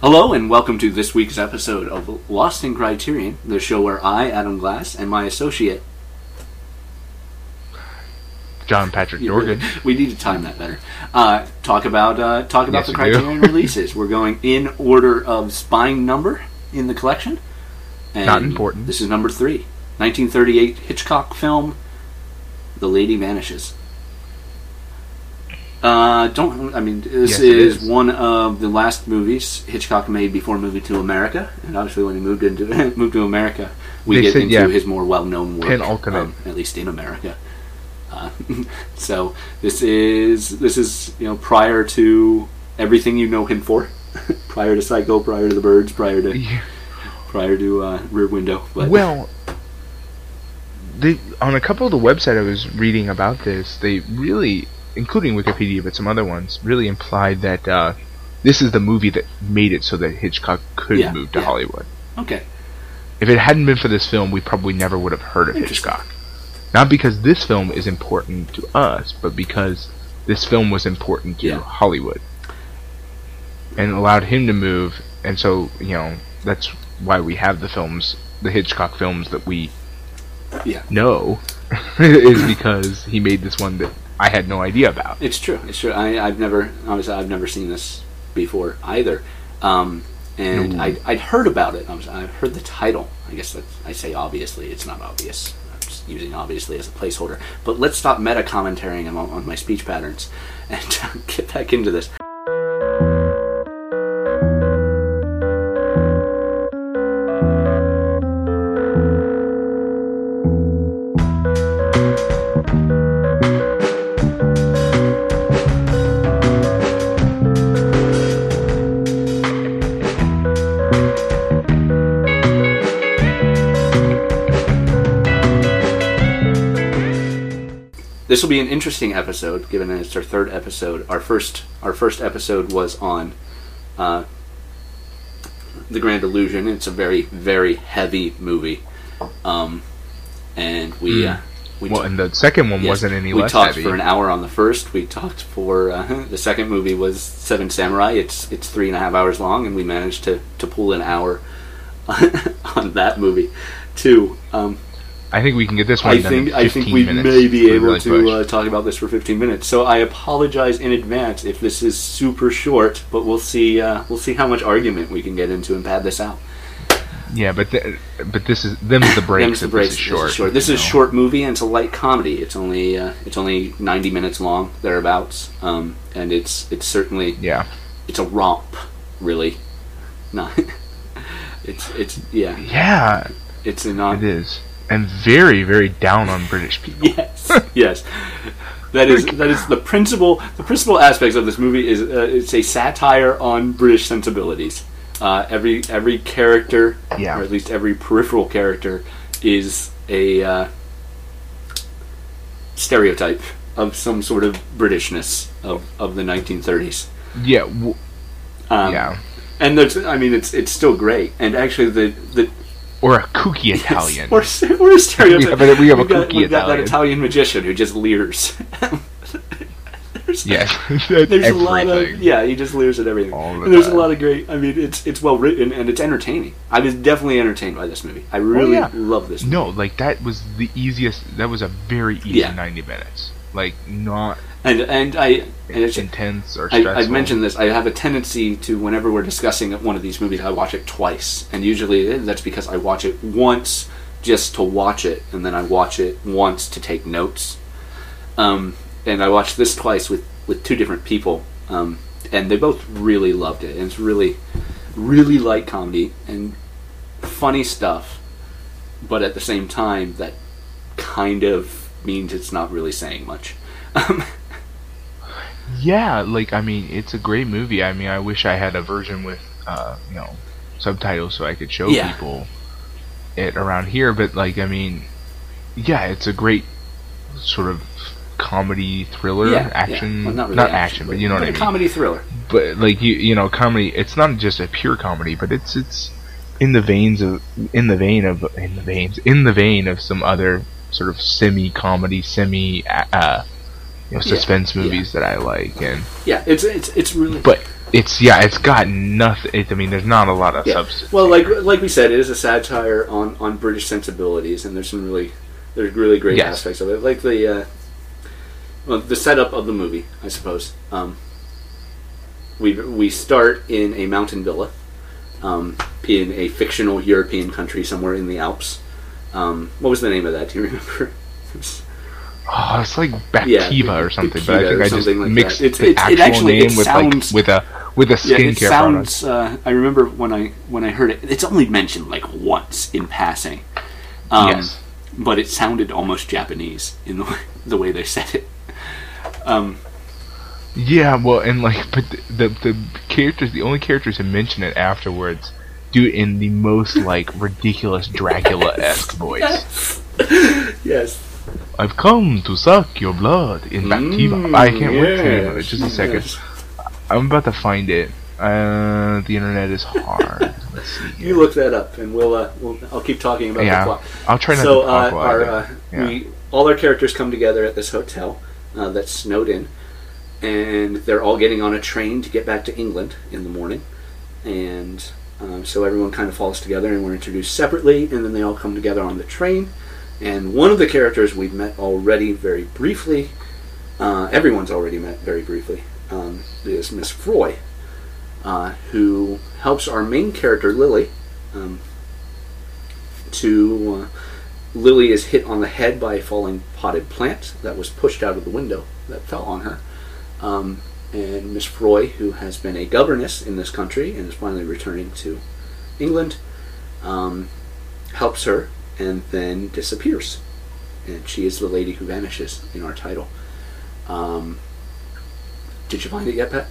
Hello and welcome to this week's episode of Lost in Criterion, the show where I, Adam Glass, and my associate John Patrick Dorgan. we need to time that better. Uh, talk about uh, talk about Yes, the Criterion releases. We're going in order of spine number in the collection. And Not important. This is number three, 1938 Hitchcock film, The Lady Vanishes. Uh, don't I mean this Yes, is, is. one of the last movies Hitchcock made before moving to America, and obviously when he moved into moved to America, we They get said, into yeah, his more well-known work, um, at least in America. Uh, so this is this is you know prior to everything you know him for, prior to Psycho, prior to the Birds, prior to Yeah. prior to uh, Rear Window. But Well, they on a couple of the websites I was reading about this, they really, including Wikipedia, but some other ones, really implied that uh, this is the movie that made it so that Hitchcock could Yeah, move to yeah. Hollywood. okay, If it hadn't been for this film, we probably never would have heard of Hitchcock. Not because this film is important to us, but because this film was important to Yeah. Hollywood. And allowed him to move, and so, you know, that's why we have the films, the Hitchcock films that we yeah, know, is because he made this one that I had no idea about. it's true. It's true. I, I've never honestly I've never seen this before either. Um, and No. I, I'd heard about it. I was, I've heard the title. I guess that's, I say obviously. It's not obvious. I'm just using obviously as a placeholder. But let's stop meta commentarying on, on my speech patterns and get back into this. This will be an interesting episode, given that it's our third episode. Our first, our first episode was on uh, the Grand Illusion. It's a very, very heavy movie, um, and we uh, we. Well, ta- and the second one yes, wasn't any we less talked heavy. for an hour on the first. We talked for uh, the second movie was Seven Samurai. It's it's three and a half hours long, and we managed to to pull an hour on that movie too. Um, I think we can get this one I think I think we minutes may be able really to uh, talk about this for 15 minutes. So I apologize in advance if this is super short, but we'll see. Uh, we'll see how much argument we can get into and pad this out. yeah, but th- but this is them's the breaks. Them's the breaks. This is short. short. This is short movie and it's a light comedy. It's only uh, it's only 90 minutes long thereabouts, um, and it's it's certainly Yeah, it's a romp, really. Not. it's it's yeah. yeah, It's a non. it is, and very very down on British people. Yes, yes. That is that is the principal the principal aspects of this movie is uh, it's a satire on British sensibilities. Uh, every every character, Yeah. or at least every peripheral character, is a uh, stereotype of some sort of Britishness of, of the 1930s. Yeah, w- Um, yeah, and there's, I mean, it's it's still great. And actually, the the or a kooky Italian. or, or a stereotype. Yeah, we have a We've got, kooky we've got that Italian. Italian magician who just leers. There's- yes, There's everything. a lot of yeah, he just leers at everything. All the and there's a lot of great. I mean, it's it's well written and it's entertaining. I was definitely entertained by this movie. I oh, really Oh, yeah. love this. Movie. No, like that was the easiest. That was a very easy Yeah. ninety minutes. Like not and and I and it's, intense or I, stressful. I've mentioned this. I have a tendency to, whenever we're discussing one of these movies, I watch it twice, and usually that's because I watch it once just to watch it, and then I watch it once to take notes. Um, and I watched this twice with with two different people, um, and they both really loved it. And it's really, really light comedy and funny stuff, but at the same time, that kind of means it's not really saying much. Yeah, like I mean, it's a great movie. I mean, I wish I had a version with uh, you know subtitles so I could show Yeah. people it around here. But like, I mean, yeah, it's a great sort of comedy thriller yeah, action, yeah. Well, not, really action, but you know what I mean. comedy thriller. but like you you know comedy it's not just a pure comedy but it's it's in the veins of in the vein of in the veins in the vein of some other sort of semi comedy semi uh you know suspense yeah. movies that I like and Yeah, it's it's it's really. but it's yeah, it's got nothing. It, I mean, there's not a lot of Yeah. substance. Well, like like we said, it is a satire on, on British sensibilities, and there's some really there's really great Yes. aspects of it, like the uh, well, the setup of the movie, I suppose. Um, we we start in a mountain villa, um, in a fictional European country somewhere in the Alps. Um, what was the name of that? Do you remember? It Oh, it's like Yeah, or something, but I think I just like mixed that. The it's- it actual actually- name with sounds- like with a with a yeah, it skincare product. sounds. Uh, I remember when I when I heard it. It's only mentioned like once in passing. Um, Yes. but it sounded almost Japanese in the way, the way they said it. Um, Yeah, well, and like, but the, the the characters, the only characters who mention it afterwards, do it in the most like ridiculous Dracula esque voice. yes. I've come to suck your blood in Bactiva. I can't wait to name of yes, Just a second. yes. I'm about to find it. Uh, the internet is hard. You look that up, and we'll, uh, we'll I'll keep talking about Yeah, the plot. I'll try not so to uh, talk I our uh, Yeah. we all our characters come together at this hotel uh, that's snowed in, and they're all getting on a train to get back to England in the morning, and um, so everyone kind of falls together, and we're introduced separately, and then they all come together on the train, and one of the characters we've met already very briefly, uh, everyone's already met very briefly, um, is Miss Froy, uh, who helps our main character Lily. Um, to uh, Lily is hit on the head by a falling potted plant that was pushed out of the window that fell on her. Um, and Miss Froy, who has been a governess in this country and is finally returning to England, um, helps her and then disappears. And she is the lady who vanishes in our title. Um, did you find it yet, Pat?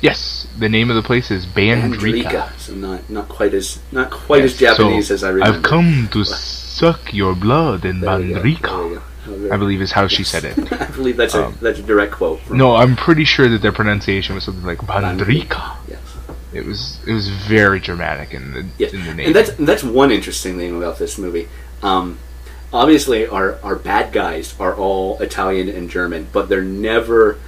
Yes, the name of the place is Bandrika. So not not quite as not quite as Japanese so as I remember. I've come to suck your blood in There we go, there Bandrika. Oh, I believe is how she said it. I believe that's a Um, that's a direct quote. From No, I'm pretty sure that their pronunciation was something like Bandrika. Yes. It was it was very dramatic in the Yes. in the name. And that's that's one interesting thing about this movie. Um, obviously, our our bad guys are all Italian and German, but they're never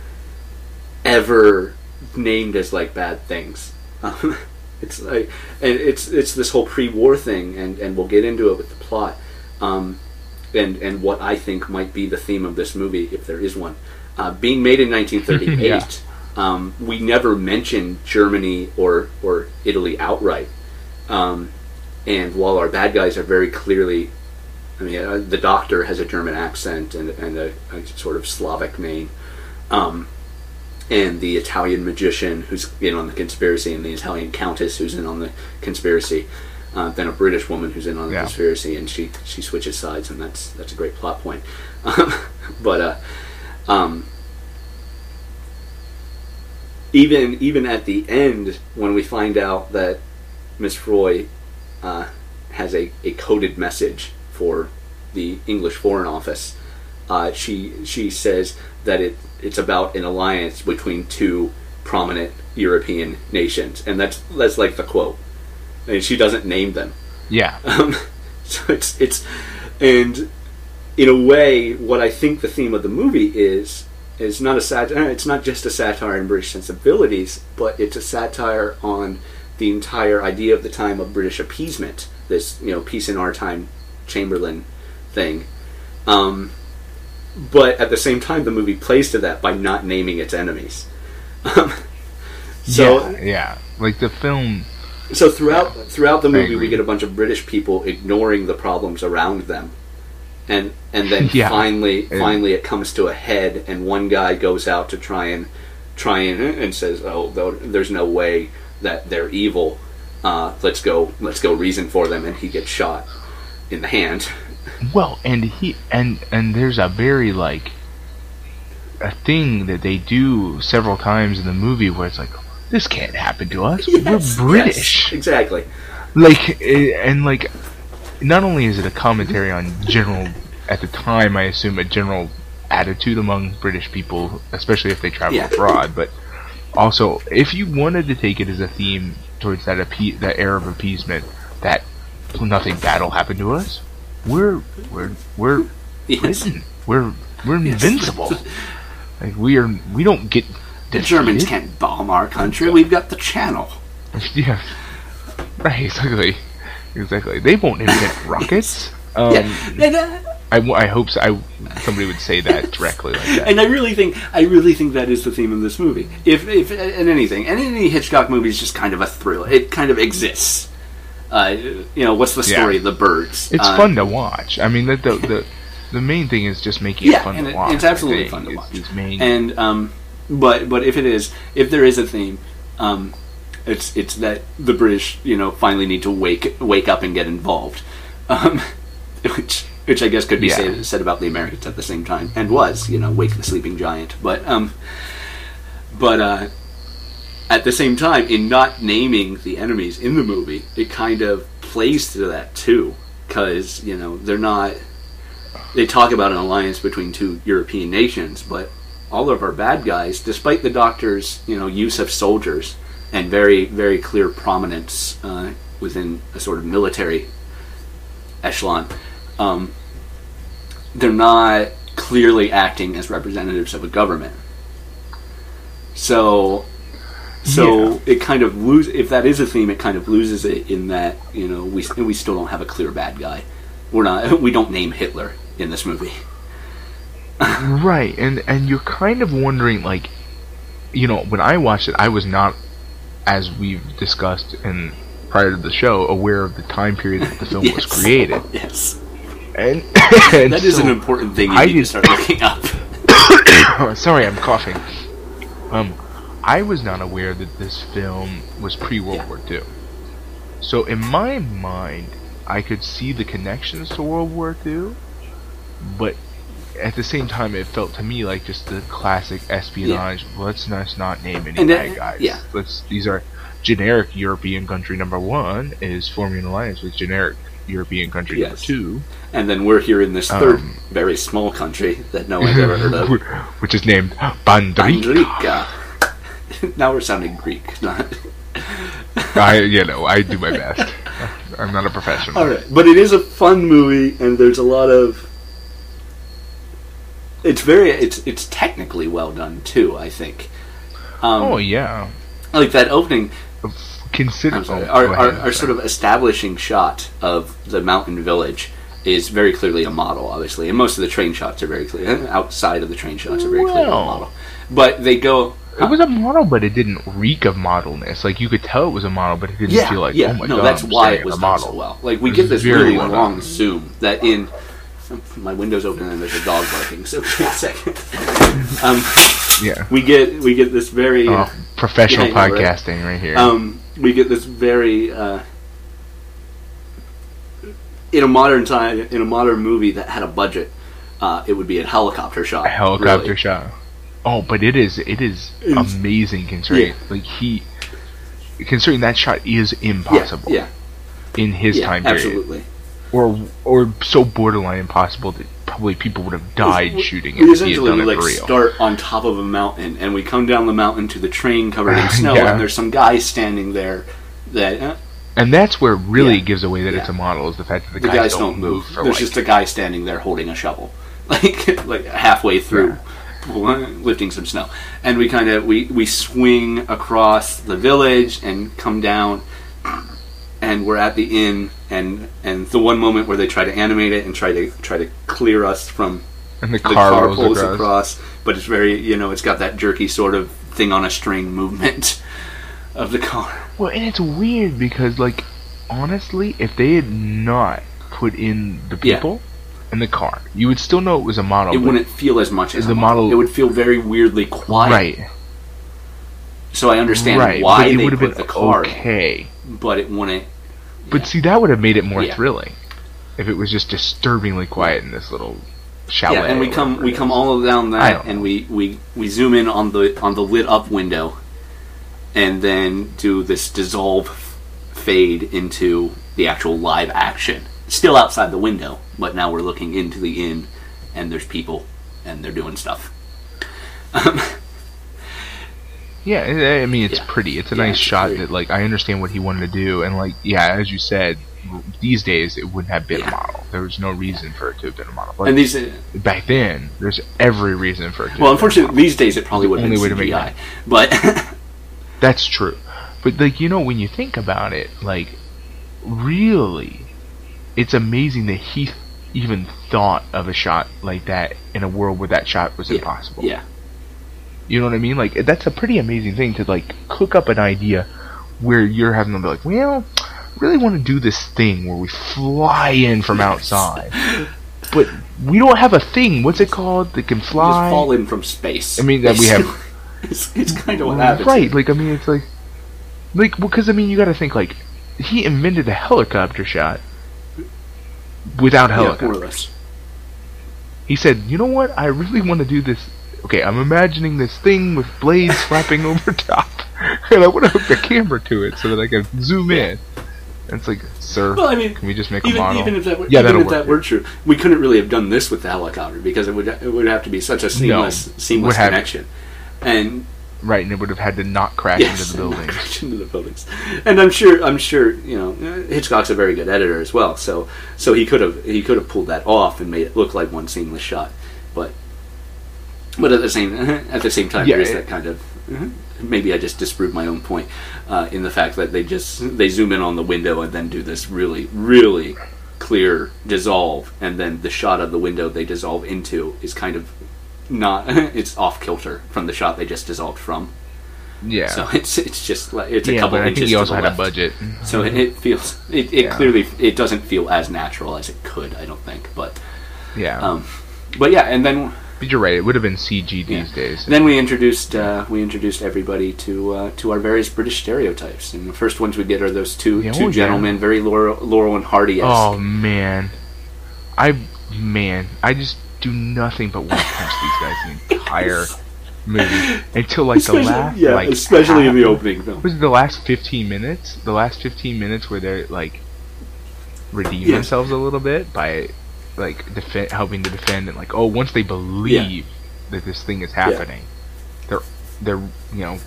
ever named as like bad things. Um, it's like and it's it's this whole pre-war thing, and and we'll get into it with the plot. Um, and and what I think might be the theme of this movie, if there is one, uh, being made in 1938. Yeah. Um, we never mention Germany or or Italy outright. Um, and while our bad guys are very clearly, I mean, uh, the doctor has a German accent and, and a, a sort of Slavic name, um, and the Italian magician who's in on the conspiracy, and the Italian countess who's in on the conspiracy, uh, then a British woman who's in on the Yeah. conspiracy, and she she switches sides, and that's that's a great plot point. but uh, um, even even at the end, when we find out that Miss Froy uh, has a, a coded message for the English Foreign Office, uh, she she says that it it's about an alliance between two prominent European nations, and that's that's like the quote. And she doesn't name them. yeah, Um, so it's it's and in a way, what I think the theme of the movie is is not a satire. It's not just a satire on British sensibilities, but it's a satire on the entire idea of the time of British appeasement. This you know peace in our time, Chamberlain thing. Um, but at the same time, the movie plays to that by not naming its enemies. Um, so yeah, yeah. Like the film. so throughout throughout the movie, we get a bunch of British people ignoring the problems around them, and and then Yeah. finally And- finally it comes to a head, and one guy goes out to try and try and and says, "Oh, there's no way that they're evil. Uh, let's go let's go reason for them," and he gets shot in the hand. Well, and he and and there's a very like a thing that they do several times in the movie where it's like, this can't happen to us. Yes, We're British. yes, exactly. like eh, and like not only is it a commentary on general at the time i assume a general attitude among british people especially if they travel Yeah. abroad but also if you wanted to take it as a theme towards that appe- that air of appeasement that nothing bad will happen to us we're we're we're Yes. We're we're invincible like we are we don't get The Germans can't bomb our country. We've got the channel. Yeah. Right, exactly. Exactly. They won't invent rockets. Um, yeah, and, uh, I, I hope so. I, somebody would say that directly like that. and I really think I really think that is the theme of this movie. If if in anything, and any Hitchcock movie is just kind of a thrill. It kind of exists. Uh, you know, what's the story Yeah. the birds? It's Uh, fun to watch. I mean, the the, the, the main thing is just making Yeah, it fun and to it- watch. it's absolutely fun to watch. it's main. And um, but but if it is, if there is a theme, um, it's it's that the British, you know, finally need to wake wake up and get involved, um, which which I guess could be Yeah. said, said about the Americans at the same time, and was you know wake the sleeping giant, but um, but uh, at the same time, in not naming the enemies in the movie, it kind of plays to that too, because you know they're not. They talk about an alliance between two European nations, but all of our bad guys, despite the Doctor's you know use of soldiers and very very clear prominence uh, within a sort of military echelon, um, they're not clearly acting as representatives of a government. So, so Yeah. it kind of loses. if that is a theme. It kind of loses it in that you know we we still don't have a clear bad guy. We're not we don't name Hitler in this movie. Right, and and you're kind of wondering, like, you know, when I watched it, I was not, as we've discussed in prior to the show, aware of the time period that the film was created, Yes, and, and that is so- an important thing you I need to start looking up. Oh, sorry, I'm coughing. Um, I was not aware that this film was pre World Yeah. War II. So in my mind, I could see the connections to World War II, but at the same time, it felt to me like just the classic espionage. Let's not, not name any And bad that- guys. yeah. Let's. These are generic European country number one is forming an alliance with generic European country Yes. number two, And then we're here in this third, Um, very small country that no one's ever heard of. which is named Bandrika. Andrika. now we're sounding Greek, not. I, you know, I do my best. I'm not a professional. All right, but it is a fun movie, and there's a lot of. It's very it's it's technically well done too. I think. Um, Oh yeah. like that opening. Consider sorry, oh, our, our, our sort of establishing shot of the mountain village is very clearly a model, obviously, and most of the train shots are very clear. Outside of the train shots are very clearly a Well. model, but they go. It was a model, but it didn't reek of modelness. Like you could tell it was a model, but it didn't yeah, feel like yeah. oh my no, god. that's I'm why it was a model. so well. Like we get this very really well long done. zoom that in. My window's open and there's a dog barking. So wait a second. Um, Yeah. we get we get this very Oh, professional Yeah, know, right? podcasting right here. um, we get this very uh, in a modern time in a modern movie that had a budget. Uh, it would be a helicopter shot. a helicopter really. shot. Oh, but it is it is It's- amazing considering Yeah. like he considering that shot is impossible Yeah, in his yeah, time period. absolutely. Or or so borderline impossible that probably people would have died We- shooting We it if he had essentially done it like start on top of a mountain, and we come down the mountain to the train covered in snow, Yeah. and there's some guy standing there that uh, And that's where it really Yeah. gives away that Yeah. it's a model is the fact that the, the guys, don't move. for There's like just a guy standing there holding a shovel, like like halfway through, lifting some snow. And we kind of we we swing across the village and come down, and we're at the inn. And and the one moment where they try to animate it and try to try to clear us from and the the car, car, pulls across. across. but it's very you know it's got that jerky sort of thing on a string movement of the car. Well, and it's weird because, like, honestly, if they had not put in the Yeah. people in the car, you would still know it was a model. It wouldn't feel as much as The model. model- It would feel very weirdly quiet. right, So I understand right. why it they would have put been the car, in, okay. but it wouldn't. But see, that would have made it more Yeah. thrilling if it was just disturbingly quiet in this little chalet. Yeah, and we come we come all down that, and we, we we zoom in on the on the lit up window, and then do this dissolve fade into the actual live action. Still outside the window, but now we're looking into the inn, and there's people, and they're doing stuff. Um, Yeah, I mean, it's Yeah. pretty. It's a Yeah, nice it's shot pretty. that, like, I understand what he wanted to do, and like, yeah, as you said, these days it wouldn't have been Yeah. a model. There was no reason for it to have been a model. Like, And these, uh, back then, there's every reason for it. To well, have been a unfortunately, these days it probably would have been way to make CGI. But That's true. But like you know, when you think about it, like really, it's amazing that he even thought of a shot like that in a world where that shot was Yeah, impossible. yeah, You know what I mean? Like that's a pretty amazing thing to like cook up an idea where you're having to be like, well, really want to do this thing where we fly in from outside, but we don't have a thing. What's it called that can fly? just fall in from space. I mean, that we have- it's, it's kind of what happens. Right, like I mean, it's like, like because I mean, you got to think like he invented a helicopter shot without Yeah, helicopter. he said, "You know what? I really want to do this. Okay, I'm imagining this thing with blades flapping over top, and I want to hook the camera to it so that I can zoom in." And it's like, sir, Well, I mean, can we just make a even, model? even if that were, Yeah, even if that were true, we couldn't really have done this with the helicopter because it would it would have to be such a seamless seamless Would have- connection, and right, and it would have had to not crash yes, into the and not building. crash into the buildings. And I'm sure I'm sure you know Hitchcock's a very good editor as well, so so he could have he could have pulled that off and made it look like one seamless shot, but but at the same at the same time Yeah, there's it- that kind of maybe I just disproved my own point uh, in the fact that they just they zoom in on the window and then do this really really clear dissolve and then the shot of the window they dissolve into is kind of not it's off kilter from the shot they just dissolved from Yeah, so it's it's just like it's a yeah, couple but I inches think he to also had left. a budget. so it, it feels it, it Yeah. clearly it doesn't feel as natural as it could I don't think but Yeah, um but yeah and then but you're right. It would have been CG these Yeah. days. then we introduced uh, we introduced everybody to uh, to our various British stereotypes, and the first ones we get are those two Yeah, two oh, yeah. gentlemen, very Laurel, Laurel and Hardy. Oh man, I man, I just do nothing but want to punch these guys the entire movie until like the last yeah, like especially in the opening film. Was it the last fifteen minutes? The last fifteen minutes where they're like redeem themselves a little bit by like defend, helping to defend and like oh once they believe that this thing is happening, they're they're you know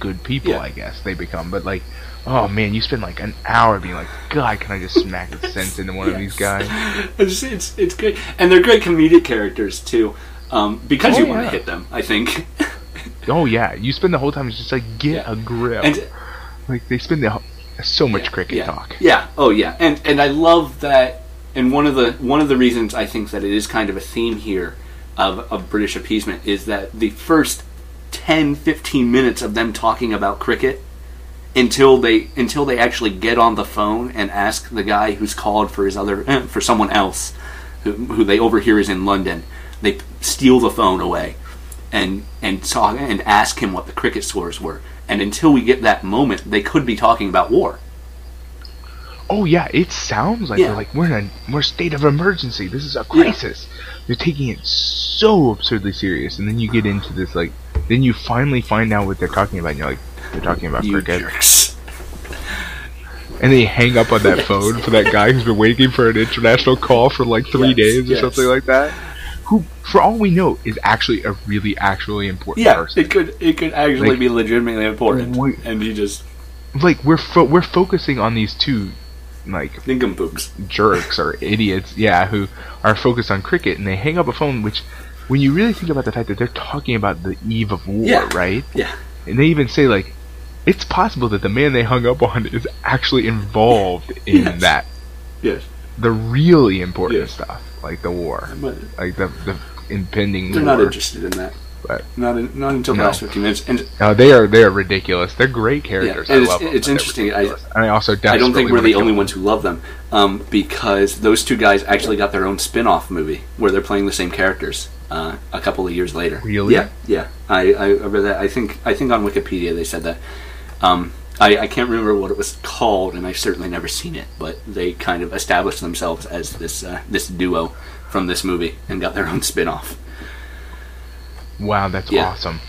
good people Yeah. I guess they become. But like oh man, you spend like an hour being like God, can I just smack the sense into one of these guys? It's, it's it's great, and they're great comedic characters too, um, because Oh, you want to hit them. I think, Oh yeah, you spend the whole time just like get Yeah. a grip. and like they spend the, so much yeah, cricket yeah. talk. Yeah. Oh yeah. And and I love that. And one of the one of the reasons I think that it is kind of a theme here of of British appeasement is that the first 10, 15 minutes of them talking about cricket until they until they actually get on the phone and ask the guy who's called for his other for someone else who, who they overhear is in London. They steal the phone away and and talk and ask him what the cricket scores were. And until we get that moment, they could be talking about war. Oh yeah, it sounds like Yeah. they're like we're in a we're state of emergency. This is a crisis. They're taking it so absurdly serious, and then you get into this like, then you finally find out what they're talking about. and You're like, they're talking about You cricket, jerks. and they hang up on that Yes. phone for that guy who's been waiting for an international call for like three Yes, days or yes. something like that. Who, for all we know, is actually a really actually important Yeah, person. it could it could actually Like- be legitimately important, Wait. and he just like we're fo- we're focusing on these two like nincompoops. jerks or idiots, yeah, who are focused on cricket and they hang up a phone. Which, when you really think about the fact that they're talking about the eve of war, Yeah. right? Yeah, And they even say like, it's possible that the man they hung up on is actually involved in Yes. that yes, the really important Yes. stuff, like the war, like the the impending they're war. not interested in that. But- not in, not until the No. last fifteen minutes. And No, they are they are ridiculous. They're great characters. and I it's- love them. it's interesting. I- I also I don't think we're the only them. ones who love them, um, because those two guys actually got their own spin-off movie where they're playing the same characters uh, a couple of years later. Really? Yeah, yeah. I, I read that. I think I think on Wikipedia they said that. Um, I, I can't remember what it was called, and I've certainly never seen it. But they kind of established themselves as this uh, this duo from this movie and got their own spin-off. Wow, that's Yeah. awesome.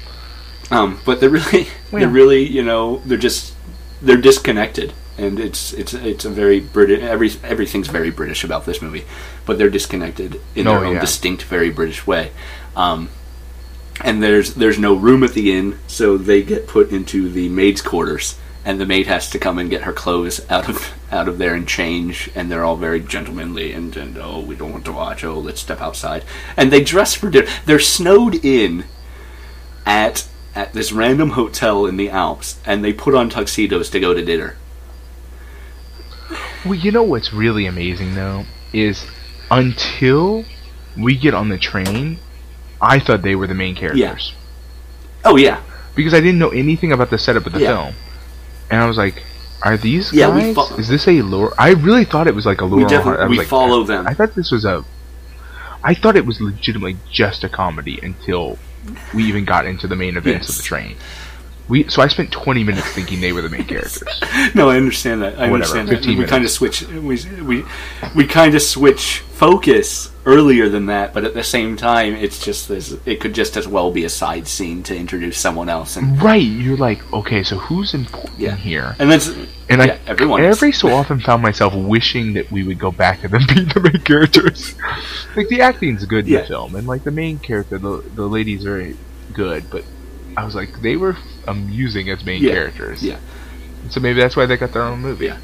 Um, but they're really, Well. they're really, you know, they're just, they're disconnected, and it's it's it's a very British. Every everything's very British about this movie, but they're disconnected in Oh, their own yeah. distinct, very British way. Um, and there's there's no room at the inn, so they get put into the maids' quarters, and the maid has to come and get her clothes out of out of there and change, and they're all very gentlemanly and and oh we don't want to watch. Oh let's step outside, and they dress for dinner. They're snowed in at at this random hotel in the Alps, and they put on tuxedos to go to dinner. Well, you know what's really amazing though is until we get on the train, I thought they were the main characters. Oh yeah, because I didn't know anything about the setup of the Yeah. film, and I was like, "Are these Yeah, we guys? fo- is this a Laura?" I really thought it was like a Laura. definitely- I we like, follow I- them. I thought this was a. I thought it was legitimately just a comedy until we even got into the main events of the train. We so I spent 20 minutes thinking they were the main characters. no, I understand that. I Whatever, understand that. We kind of switch. We we we kind of switch focus earlier than that, but at the same time, it's just this. It could just as well be a side scene to introduce someone else, and right? You're like, okay, so who's important Yeah. here? and that's And yeah, I everyone every so often found myself wishing that we would go back to them being the main characters. like the acting's good in Yeah. the film, and like the main character, the the lady's very good, but I was like, they were amusing as main Yeah. characters. Yeah. So maybe that's why they got their own movie. Yeah.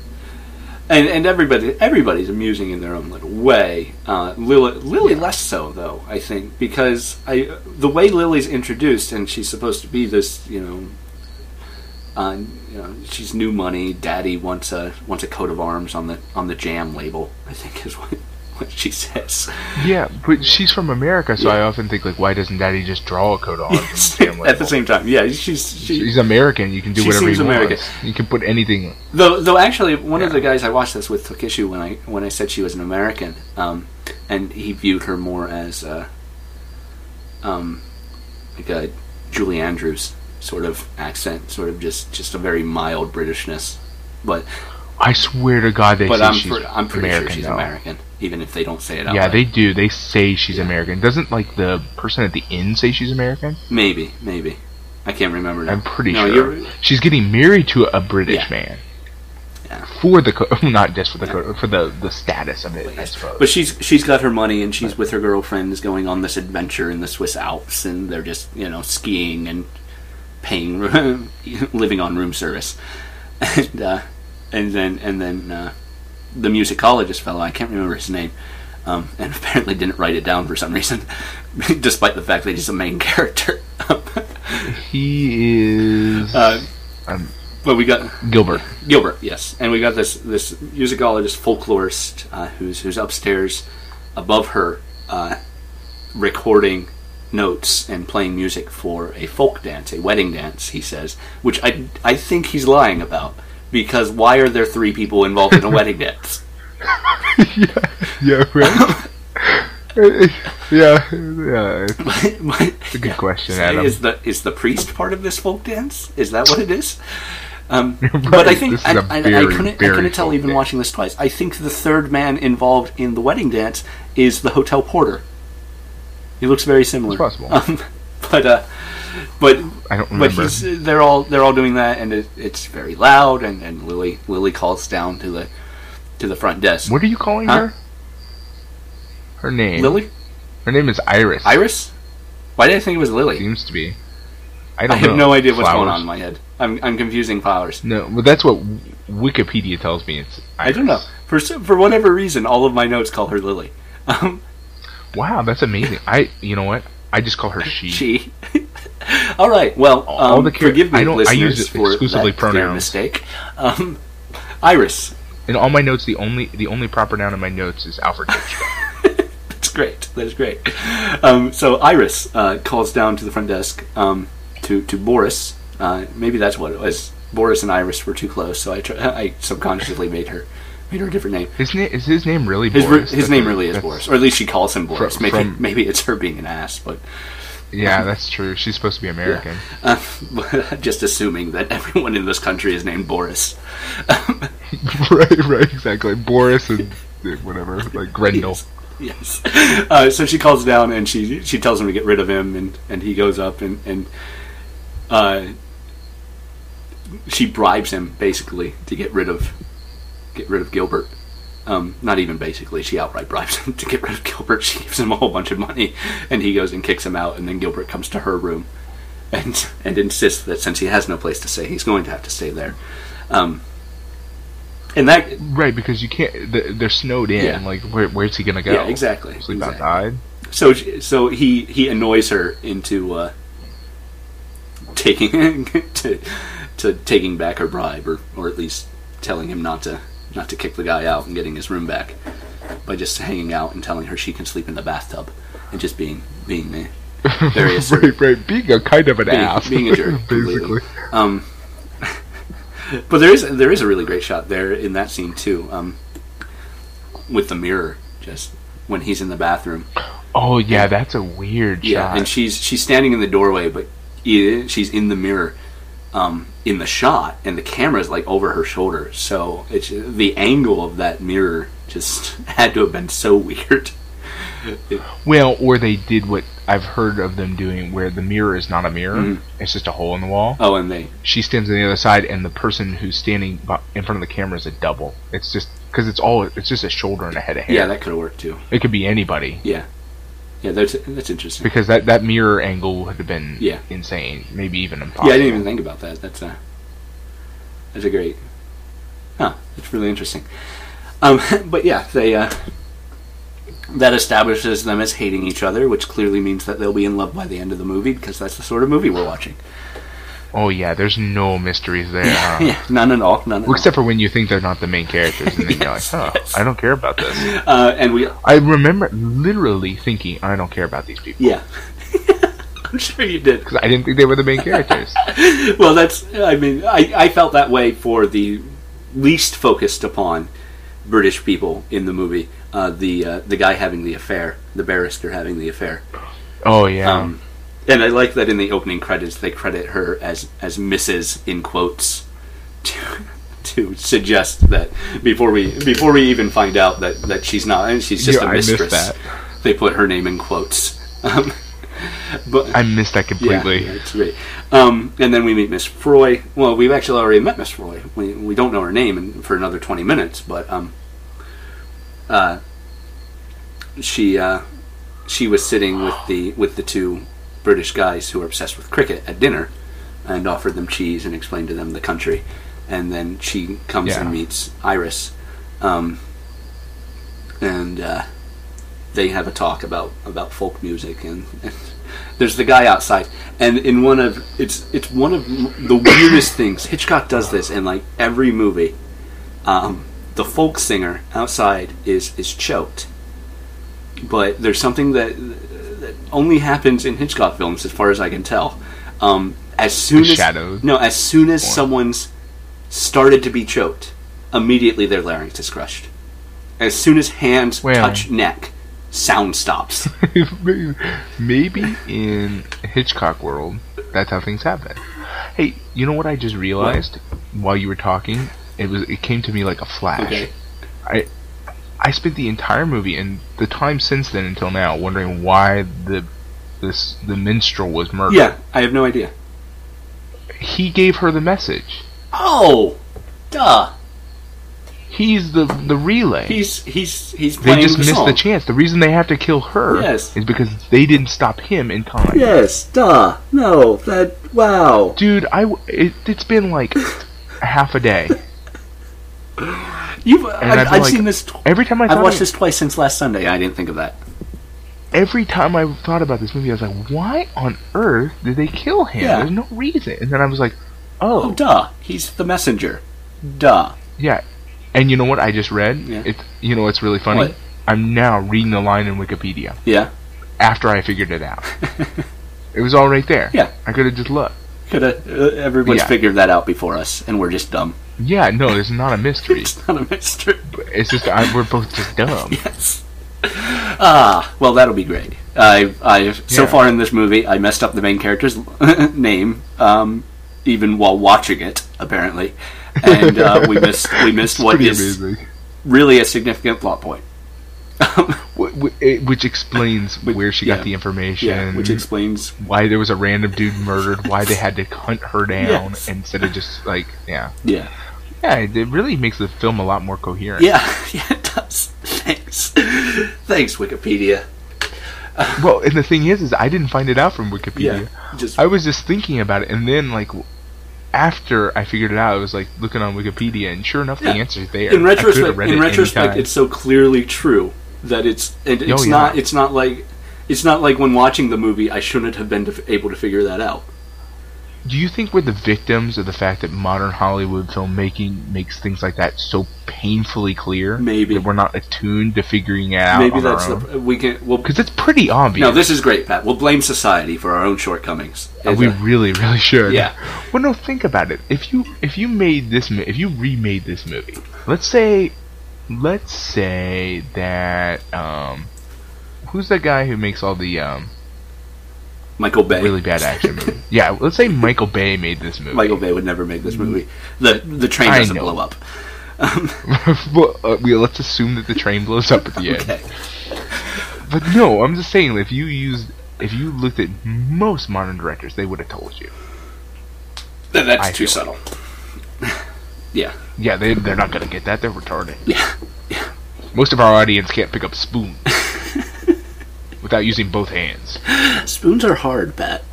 and and everybody everybody's amusing in their own little way. Uh, Lily, Lily less so though, I think, because I the way Lily's introduced, and she's supposed to be this, you know, uh, you know, she's new money. Daddy wants a wants a coat of arms on the on the jam label. I think is what what she says. Yeah, but she's from America, so Yeah. I often think like, why doesn't Daddy just draw a coat on? At the same time, yeah, she's she, He's American. You can do She whatever seems you American. want. You can put anything. Though, though actually, one of the guys I watched this with took issue when I when I said she was an American, um, and he viewed her more as uh, um, like a Julie Andrews sort of accent, sort of just just a very mild Britishness. But I swear to God, they but say I'm she's I'm pretty American. sure she's though. American, even if they don't say it out. Yeah, loud. they do. They say she's Yeah. American. Doesn't like the person at the inn say she's American? maybe maybe I can't remember. Now. I'm pretty no, sure. You're, She's getting married to a British Yeah. man. Yeah. For the co- not just for the co- for the the status of it, I suppose. But she's she's got her money and she's with her girlfriends going on this adventure in the Swiss Alps and they're just you know skiing and paying living on room service and uh, and then and then uh, the musicologist fellow I can't remember his name um, and apparently didn't write it down for some reason despite the fact that he's a main character he is uh, um, but we got Gilbert. Gilbert, yes, and we got this this musicologist, folklorist, uh, who's who's upstairs, above her, uh, recording notes and playing music for a folk dance, a wedding dance. He says, which I I think he's lying about because why are there three people involved in a wedding dance? yeah, yeah, right. yeah, yeah. It's a good question, Adam. Is the is the priest part of this folk dance? Is that what it is? Um, but I think I, I, I couldn't I couldn't tell even dance. watching this twice. I think the third man involved in the wedding dance is the hotel porter. He looks very similar. It's possible. Um, but uh, but I don't but remember. he's they're all they're all doing that, and it, it's very loud. And, and Lily Lily calls down to the to the front desk. What are you calling Huh? her? Her name. Lily Her name is Iris. Iris? Why did I think it was Lily? seems to be. I I have know. no idea what's going on in my head. I'm I'm confusing flowers. No, but that's what Wikipedia tells me. It's. I don't know. For for whatever reason, all of my notes call her Lily. Um, Wow, that's amazing. I. You know what? I just call her she. she. all right. Well, All um, the char- forgive me, I don't- I use for exclusively pronouns. mistake. Um, Iris. In all my notes, the only the only proper noun in my notes is Alfred Hitchcock. That's great. That is great. Um, so Iris uh, calls down to the front desk um, to to Boris. Uh, maybe that's what it was. Boris and Iris were too close, so I tr- I subconsciously made her made her a different name. His name is his name really His, Boris. his That's- name really is Boris, or at least she calls him Boris. Fro- maybe from- maybe it's her being an ass, but Yeah, that's true. She's supposed to be American. uh, just assuming that everyone in this country is named Boris. right, right, exactly. Boris and whatever, like Grendel. Yes. yes. Uh, so she calls down and she she tells him to get rid of him, and, and he goes up and and uh, she bribes him basically to get rid of get rid of Gilbert. Um, not even basically, she outright bribes him to get rid of Gilbert. She gives him a whole bunch of money, and he goes and kicks him out. And then Gilbert comes to her room, and and insists that since he has no place to stay, he's going to have to stay there. Um, and that Right, because you can't. They're snowed in. Yeah. Like, where, where's he gonna go? yeah, exactly. Sleep exactly. outside. So so he he annoys her into uh, taking to to taking back her bribe, or or at least telling him not to not to kick the guy out and getting his room back by just hanging out and telling her she can sleep in the bathtub and just being being uh, very assertive. right, right. Being a kind of an Being- ass. being a jerk, basically. Um, but there is there is a really great shot there in that scene too, um, with the mirror just when he's in the bathroom. Oh yeah, that's a weird Yeah, shot. and she's she's standing in the doorway, but she's in the mirror, um, in the shot, and the camera's like over her shoulder. So it's the angle of that mirror just had to have been so weird. well, or they did what I've heard of them doing, where the mirror is not a mirror; Mhm. it's just a hole in the wall. Oh, and they She stands on the other side, and the person who's standing in front of the camera is a double. It's just because it's all it's just a shoulder and a head of hair. yeah, that could have worked too. it could be anybody Yeah, yeah, that's that's interesting. because that that mirror angle would have been Yeah. insane, maybe even impossible. Yeah, I didn't even think about that. That's a that's a great. Huh, that's really interesting. Um, but yeah, they uh, that establishes them as hating each other, which clearly means that they'll be in love by the end of the movie because that's the sort of movie we're watching. Oh yeah, there's no mysteries there. huh? Yeah, none at all, none at except for when you think they're not the main characters, and then Yes, you're like, "Oh, yes. I don't care about this." Uh, and we, I remember literally thinking, "I don't care about these people," yeah, I'm sure you did. because I didn't think they were the main characters. well, that's. I mean, I, I felt that way for the least focused upon British people in the movie. Uh, the uh, the guy having the affair, the barrister having the affair. Oh yeah, Um, and I like that in the opening credits they credit her as as Mrs. in quotes to to suggest that before we before we even find out that that she's not and she's just a mistress. They put her name in quotes. Um, but I missed that completely. yeah, it's great. Um, and then we meet Miss Froy. Well, we've actually already met Miss Froy. We, we don't know her name in, for another twenty minutes, but um, uh, she uh, she was sitting with the with the two British guys who are obsessed with cricket at dinner, and offered them cheese and explained to them the country. And then she comes Yeah. and meets Iris, um, and uh, they have a talk about about folk music and, and there's the guy outside. And in one of it's it's one of the weirdest things. Hitchcock does this in like every movie. Um, the folk singer outside is is choked. But there's something that that only happens in hitchcock films as far as i can tell um, as soon The as shadows. no as soon as someone's started to be choked immediately their larynx is crushed as soon as hands Well- touch neck sound stops Maybe in Hitchcock world, that's how things happen. Hey, you know what I just realized while you were talking? It was it came to me like a flash. okay I I spent the entire movie and the time since then until now wondering why the this the minstrel was murdered. yeah i have no idea He gave her the message. oh duh He's the the relay. he's he's he's Playing they just the missed song. the chance. The reason they have to kill her Yes. is because they didn't stop him in time. yes duh no that wow Dude, I it, it's been like half a day. you've I've, I've like, seen this tw- Every time I i've watched of- this twice since last sunday i didn't think of that every time I thought about this movie, I was like, why on earth did they kill him? Yeah. There's no reason. And then I was like, oh oh, duh he's the messenger duh yeah. And you know what I just read? Yeah. It's you know what's really funny? What? I'm now reading the line in Wikipedia yeah after I figured it out. it was all right there. Yeah. I could have just looked. could have uh, everyone's Yeah. figured that out before us and we're just dumb Yeah, no, it's not a mystery. it's not a mystery it's just I, we're both just dumb. yes ah well that'll be great i i so Yeah. far in this movie i messed up the main character's name um even while watching it apparently and uh, we missed we missed It's what pretty is amazing. really a significant plot point Wh- wh- it- Which explains Which- where she yeah. got the information. yeah which explains why there was a random dude murdered, why they had to hunt her down Yes. instead of just like yeah. yeah Yeah, it it really makes the film a lot more coherent. yeah yeah it does thanks thanks wikipedia well, and the thing is, is I didn't find it out from Wikipedia. Yeah, just I was just thinking about it, and then like after I figured it out, I was like looking on Wikipedia, and sure enough, Yeah. the answer's there. in retrospect, in retrospect, it's so clearly true that it's and oh, it's Oh, yeah. not it's not like it's not like when watching the movie I shouldn't have been able to figure that out. Do you think we're the victims of the fact that modern Hollywood filmmaking makes things like that so painfully clear? Maybe. that we're not attuned to figuring it out. Maybe that's the we can well. because it's pretty obvious. No, this is great, Pat. We'll blame society for our own shortcomings. Uh, we really, really should. Yeah. Well, no, think about it. If you if you made this if you remade this movie, let's say, let's say that um, who's that guy who makes all the um Michael Bay. really bad action movies? Yeah, let's say Michael Bay made this movie. Michael Bay would never make this movie. The the train I doesn't know. blow up. well, uh, we, let's assume that the train blows up at the end. Okay. But no, I'm just saying, if you used, if you looked at most modern directors, they would have told you. Then that's I too subtle. yeah. Yeah, they they're not gonna get that. They're retarded. Yeah. Most of our audience can't pick up spoon without using both hands. Spoons are hard, Pat.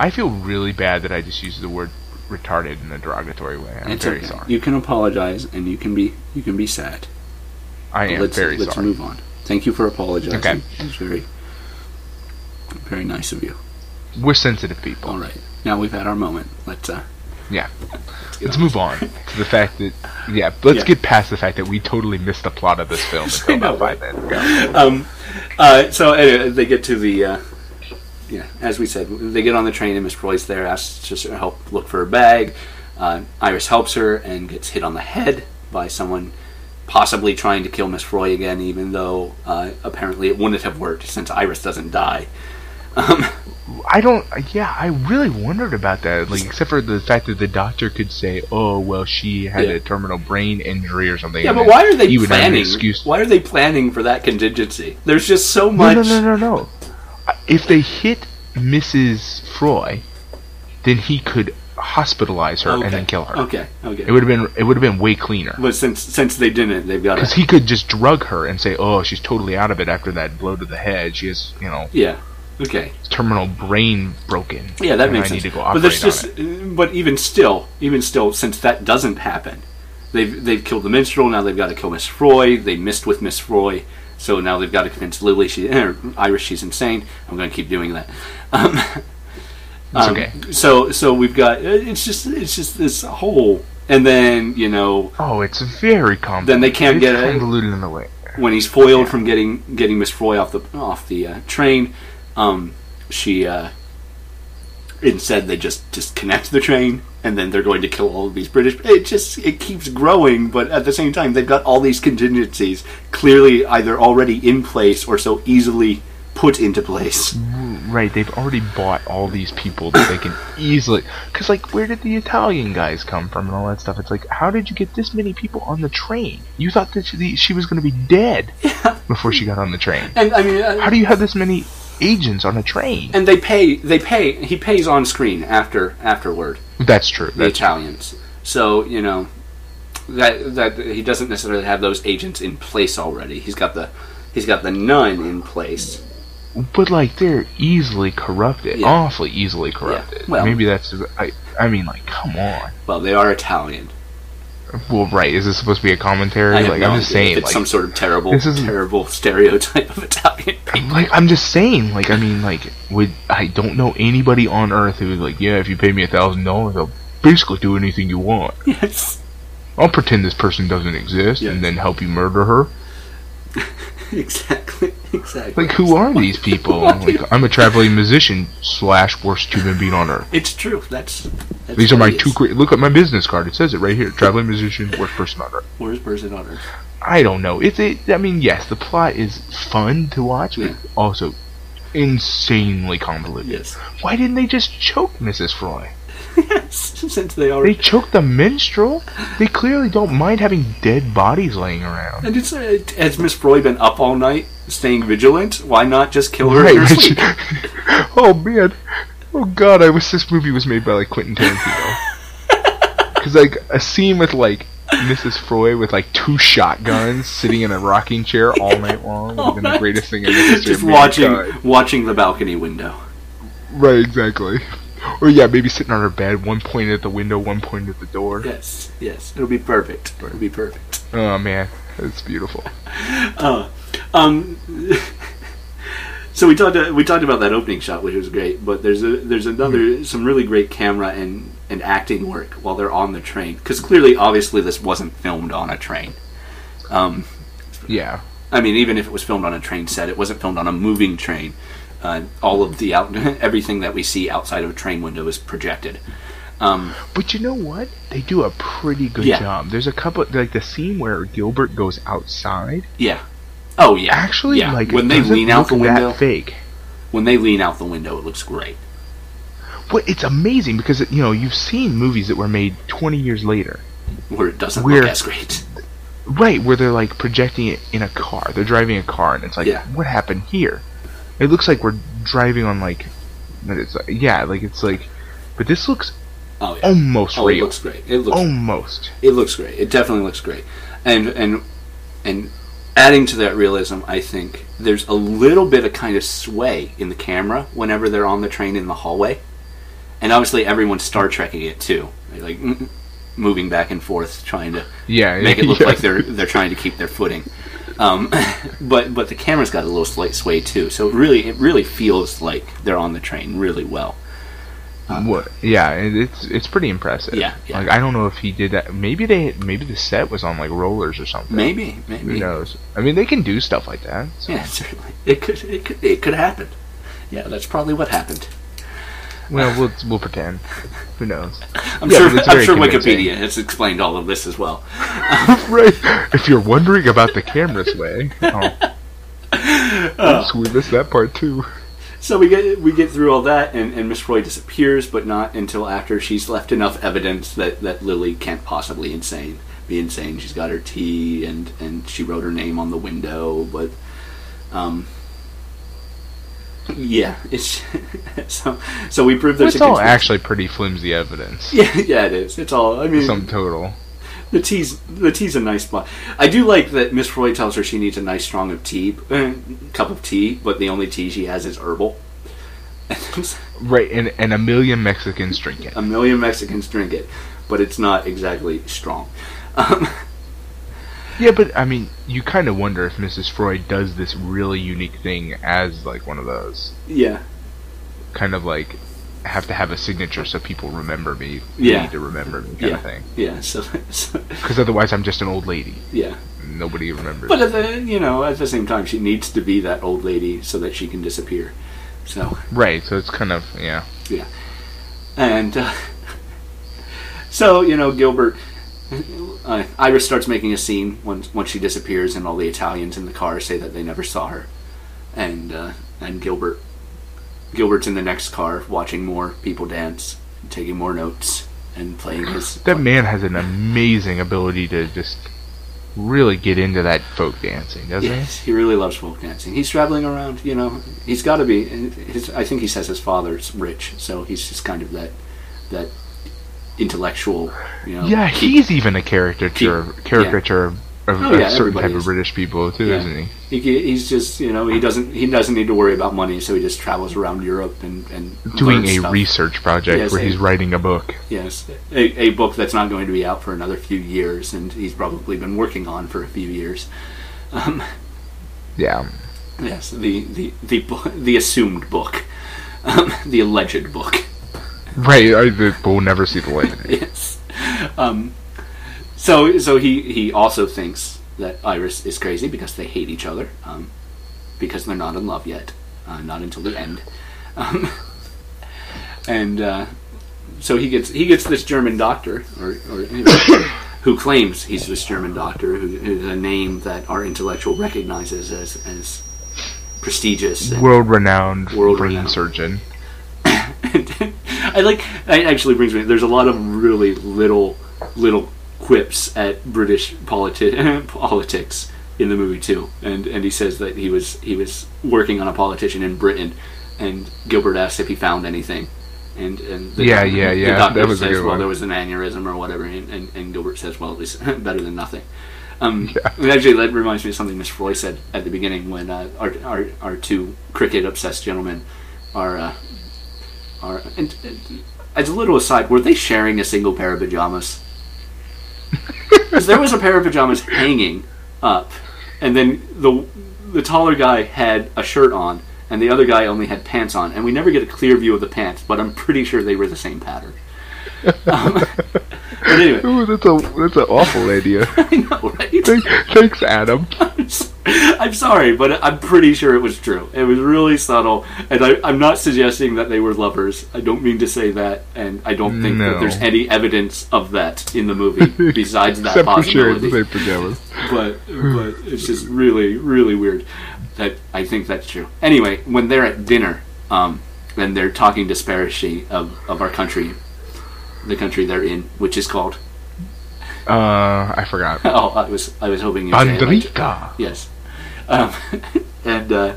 I feel really bad that I just used the word retarded in a derogatory way. I'm It's very okay. sorry. You can apologize and you can be you can be sad. I But am let's very let's sorry. move on. Thank you for apologizing. Okay. It was very very nice of you. We're sensitive people. All right. Now we've had our moment. Let's uh Yeah. let's, get Let's on. move on to the fact that yeah, let's Yeah. get past the fact that we totally missed the plot of this film I know, right? um, uh, so anyway, they get to the, uh, yeah, as we said, they get on the train and Miss Froy's there, asks to help look for her bag. Uh, Iris helps her and gets hit on the head by someone possibly trying to kill Miss Froy again, even though uh, apparently it wouldn't have worked since Iris doesn't die. Um, I don't. Yeah, I really wondered about that. Like, except for the fact that the doctor could say, "Oh, well, she had Yeah. a terminal brain injury or something." yeah, but why are they he would have an planning? Why are they planning for that contingency? There's just so much. no, no, no, no. Uh, If they hit Mrs. Froy, then he could hospitalize her Okay. and then kill her. Okay, okay. It would have been. It would have been way cleaner. but since since they didn't, they've got Because he could just drug her and say, "Oh, she's totally out of it after that blow to the head. She has, you know, Yeah. Okay. terminal brain broken. Yeah, that makes I sense. need to go but there's just, but even still, even still, since that doesn't happen, they've they've killed the minstrel. Now they've got to kill Miss Froy. They missed with Miss Froy, so now they've got to convince Lily, she, er, Iris, she's insane. I'm going to keep doing that. Um, It's um, okay. So so we've got it's just it's just this whole, and then you know Oh, it's very complicated. Then they can't it's get it. convoluted in the way. when he's foiled from getting getting Miss Froy off the off the uh, train, um, she uh, instead they just disconnect the train and then they're going to kill all of these British. It just it keeps growing, but at the same time they've got all these contingencies clearly either already in place or so easily put into place. Right, they've already bought all these people that they can easily. Because, like, where did the Italian guys come from and all that stuff? It's like, how did you get this many people on the train? You thought that she, she was going to be dead before she got on the train. And I mean, uh, How do you have this many agents on a train? and they pay they pay he pays on screen after afterward. That's true. the That's Italians. So you know that that he doesn't necessarily have those agents in place already. He's got the he's got the nun in place. But like they're easily corrupted, Yeah. awfully easily corrupted. well- Maybe that's I. I mean, like, come on. Well, they are Italian. Well, right? Is this supposed to be a commentary? Like, no I'm just saying, it's like, some sort of terrible, this is- terrible stereotype of Italian people. like I'm just saying, like I mean, like would I don't know anybody on earth who's like, yeah, if you pay me a thousand dollars, I'll basically do anything you want. Yes, I'll pretend this person doesn't exist Yes. and then help you murder her. exactly, exactly. Like, who are these people? Like, I'm a traveling musician slash worst human being on earth. It's true. That's, that's These are my two. Cra- look at my business card. It says it right here. Traveling musician, worst person on earth. Worst person on earth. I don't know. It's it. I mean, yes, the plot is fun to watch, but Yeah. also insanely convoluted. Yes, Why didn't they just choke Mrs. Froy? yes. Since they already They choked the minstrel. They clearly don't mind having dead bodies laying around. and it's uh, has Miss Froy been up all night staying vigilant? Why not just kill her Right, in her sleep? oh man. Oh god, I wish this movie was made by like Quentin Tarantino. Cause like a scene with like Mrs. Froy with like two shotguns sitting in a rocking chair all night long. Would have been the greatest thing in the history Just watching watching the balcony window. Right, exactly. Or yeah, maybe sitting on her bed, one point at the window, one point at the door. Yes, yes, it'll be perfect. It'll be perfect. Oh man, that's beautiful. Uh, um, so we talked we talked about that opening shot, which was great. But there's a there's another some really great camera and and acting work while they're on the train because clearly, obviously, this wasn't filmed on a train. Um, Yeah. I mean, even if it was filmed on a train set, it wasn't filmed on a moving train. Uh, all of the out everything that we see outside of a train window is projected. Um, But you know what? They do a pretty good Yeah. job. There's a couple like the scene where Gilbert goes outside. yeah. Oh yeah. Actually, yeah. like when they lean out the window, fake. when they lean out the window, it looks great. Well, it's amazing because you know you've seen movies that were made 20 years later, Where it doesn't Where- look as great. right? Where they're like projecting it in a car. They're driving a car, and it's like, Yeah. what happened here? It looks like we're driving on like, it's like, yeah, like it's like, but this looks Oh yeah. almost Oh, it looks great. It looks almost. it looks great. It definitely looks great. And and and adding to that realism, I think there's a little bit of kind of sway in the camera whenever they're on the train in the hallway. And obviously everyone's Star Trekking it too. Like mm, moving back and forth trying to Yeah, make it look yeah. like they're they're trying to keep their footing. Um, but but the camera's got a little slight sway too, so it really it really feels like they're on the train really well. What? Yeah, it's it's pretty impressive. Yeah, yeah. Like I don't know if he did that. Maybe they maybe the set was on like rollers or something. Maybe maybe. Who knows? I mean, they can do stuff like that. so- Yeah, certainly. It could it could it could happen. Yeah, that's probably what happened. Well, we'll we'll pretend. Who knows? I'm Yeah, sure I'm sure convincing. Wikipedia has explained all of this as well. right. If you're wondering about the camera's way, oh. Oops, we missed that part too. So we get we get through all that, and, and Miss Froy disappears, but not until after she's left enough evidence that, that Lily can't possibly insane be insane. She's got her tea, and, and she wrote her name on the window, but um, yeah, it's so so we proved there's It's a all actually pretty flimsy evidence. Yeah, yeah, it is. It's all. I mean, Some total. The tea's the tea's a nice spot. I do like that Miss Froy tells her she needs a nice strong of tea, uh, cup of tea, but the only tea she has is herbal. Right, and and a million Mexicans drink it. a million Mexicans drink it, but it's not exactly strong. Um, Yeah, but I mean, you kind of wonder if Mrs. Froy does this really unique thing as like one of those yeah, kind of like have to have a signature so people remember me. Yeah. need to remember me kind yeah, of thing. yeah. So, so Because otherwise, I'm just an old lady. yeah, Nobody remembers. but at the you know at the same time, she needs to be that old lady so that she can disappear. So right, so it's kind of yeah. yeah, and uh, so you know Gilbert. Uh, Iris starts making a scene once once she disappears, and all the Italians in the car say that they never saw her, and uh, and Gilbert Gilbert's in the next car watching more people dance, taking more notes, and playing his. That man has an amazing ability to just really get into that folk dancing, doesn't he? Yes, he really loves folk dancing. He's traveling around, you know. He's got to be. His, I think he says his father's rich, so he's just kind of that that intellectual, you know. Yeah, keep- he's even a caricature keep- caricature of, Oh, yeah, a certain type is. of British people too, Yeah. isn't he? He, he's just you know he doesn't he doesn't need to worry about money, so he just travels around Europe and and Doing a stuff. research project Yes, where a- he's writing a book. Yes, a, a book that's not going to be out for another few years, and he's probably been working on for a few years. Um, Yeah. yes, the the the the assumed book, um, the alleged book. Right, I, we'll never see the light. yes. Um, so so he he also thinks that Iris is crazy because they hate each other, um, because they're not in love yet, uh, not until the end, um, and uh, so he gets he gets this German doctor or. or Who claims he's this German doctor, who is a name that our intellectual recognizes as, as prestigious. World renowned brain World-renowned. surgeon. I like. It actually brings me. There's a lot of really little, little quips at British politi- politics in the movie too. And and he says that he was he was working on a politician in Britain, and Gilbert asks if he found anything, And, and the, Yeah, yeah, the yeah, doctor that was a says, well, one. there was an aneurysm or whatever, and, and, and Gilbert says, well, at least better than nothing. Um, Yeah. Actually, that reminds me of something Miss Froy said at the beginning when uh, our, our our two cricket obsessed gentlemen are uh, are. And, and as a little aside, were they sharing a single pair of pajamas? Because there was a pair of pajamas hanging up, and then the the taller guy had a shirt on, and the other guy only had pants on, and we never get a clear view of the pants, but I'm pretty sure they were the same pattern. Um, but anyway, Ooh, that's a that's an awful idea. I know, right? Thanks, thanks, Adam. I'm sorry, but I'm pretty sure it was true. It was really subtle, and I, I'm not suggesting that they were lovers. I don't mean to say that, and I don't think that there's any evidence of that in the movie besides that Except for possibility. same pajamas. But but it's just really really weird that I think that's true. Anyway, when they're at dinner, um, and they're talking disparagingly of of our country, the country they're in, which is called. Uh, I forgot. Oh, I was I was hoping you Bandrika. Yes. Um, and uh,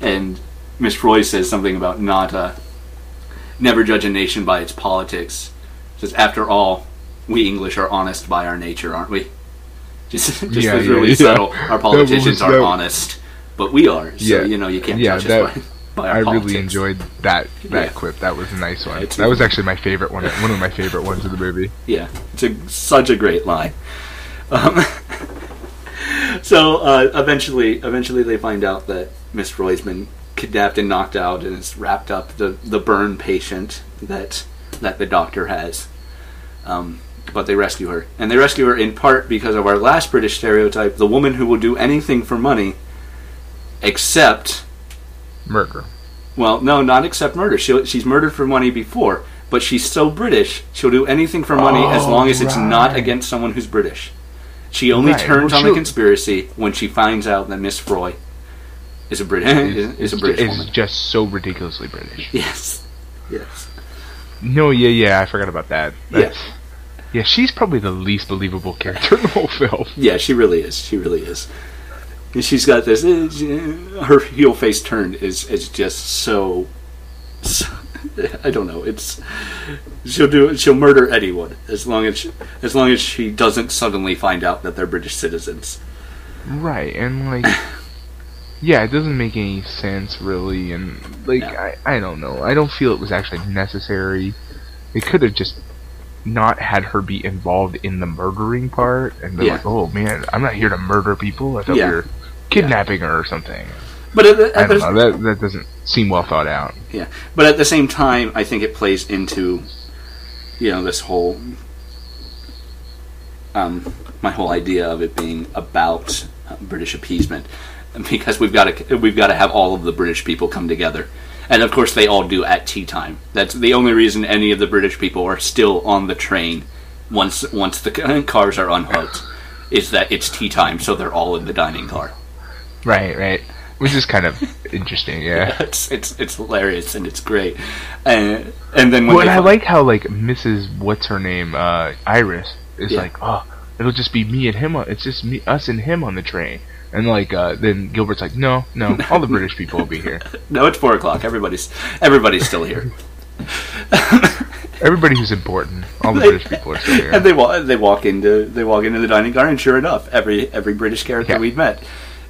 and Miss Froy says something about not uh, never judge a nation by its politics. Says after all, we English are honest by our nature, aren't we? Just just Yeah, yeah, really yeah. subtle. Our politicians was- are that- honest, but we are. So Yeah. you know you can't Yeah, judge that- us by, I politics. really enjoyed that that Yeah. clip. That was a nice one. That was actually my favorite one. One of my favorite ones of the movie. Yeah, it's a, such a great line. Um, so uh, eventually, eventually they find out that Miss Froy's been kidnapped and knocked out, and it's wrapped up the the burn patient that that the doctor has. Um, but they rescue her, and they rescue her in part because of our last British stereotype: the woman who will do anything for money, except Murder. well, no, not except murder. She she's murdered for money before, but she's so British, she'll do anything for money as Oh, long as it's not oh, against someone who's British. She only Right, turns well, on the conspiracy when she finds out that Miss Froy is a British is, is a British It's woman. just so ridiculously British. Yes, yes, No, yeah, yeah, I forgot about that. Yeah. That's- Yeah, she's probably the least believable character in the whole film. yeah. She really is. She really is. And she's got this. Her heel face turned is is just so. so I don't know. It's she'll do. She'll murder anyone as long as she, as long as she doesn't suddenly find out that they're British citizens. Right, and like, yeah, it doesn't make any sense really, and like, No. I, I don't know. I don't feel it was actually necessary. They could have just not had her be involved in the murdering part, and be Yeah. like, oh man, I'm not here to murder people. I thought Yeah. we were kidnapping her or something. But at the, at the, don't know. That that doesn't seem well thought out. yeah. But at the same time, I think it plays into, you know, this whole, um, my whole idea of it being about uh, British appeasement, because we've got to we've got to have all of the British people come together, and of course they all do at tea time. That's the only reason any of the British people are still on the train once once the cars are unhooked. Is that it's tea time, so they're all in the dining car. Right, right. Which is kind of interesting, yeah. It's it's it's hilarious and it's great, and and then when Well, and I like how like Mrs. What's her name, uh, Iris is Yeah. like, oh, it'll just be me and him. On, it's just me, us and him on the train. And like, uh, then Gilbert's like, no, no, all the British people will be here. no, it's four o'clock. Everybody's everybody's still here, Everybody who's important, all the They- British people are still here. and they walk they walk into they walk into the dining car, and sure enough, every every British character Yeah. we've met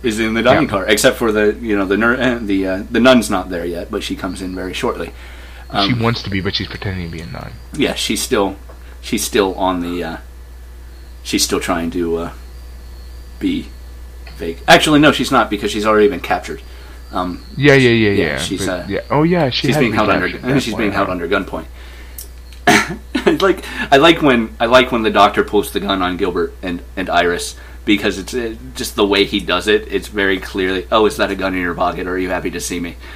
is in the dining Yeah. car, except for the you know the nur- uh, the uh, the nun's not there yet, but she comes in very shortly. she Um, wants to be, but she's pretending to be a nun. yeah, she's still she's still on the uh, she's still trying to uh, be fake. Actually, no, she's not because she's already been captured. Um, Yeah, yeah, yeah, Yeah, yeah. she's, but- uh, yeah. Oh yeah, she she's being held under she's being held under gunpoint. Like I like when I like when the doctor pulls the gun on Gilbert and and Iris because it's uh, just the way he does it. It's very clearly, oh, is that a gun in your pocket? or Are you happy to see me?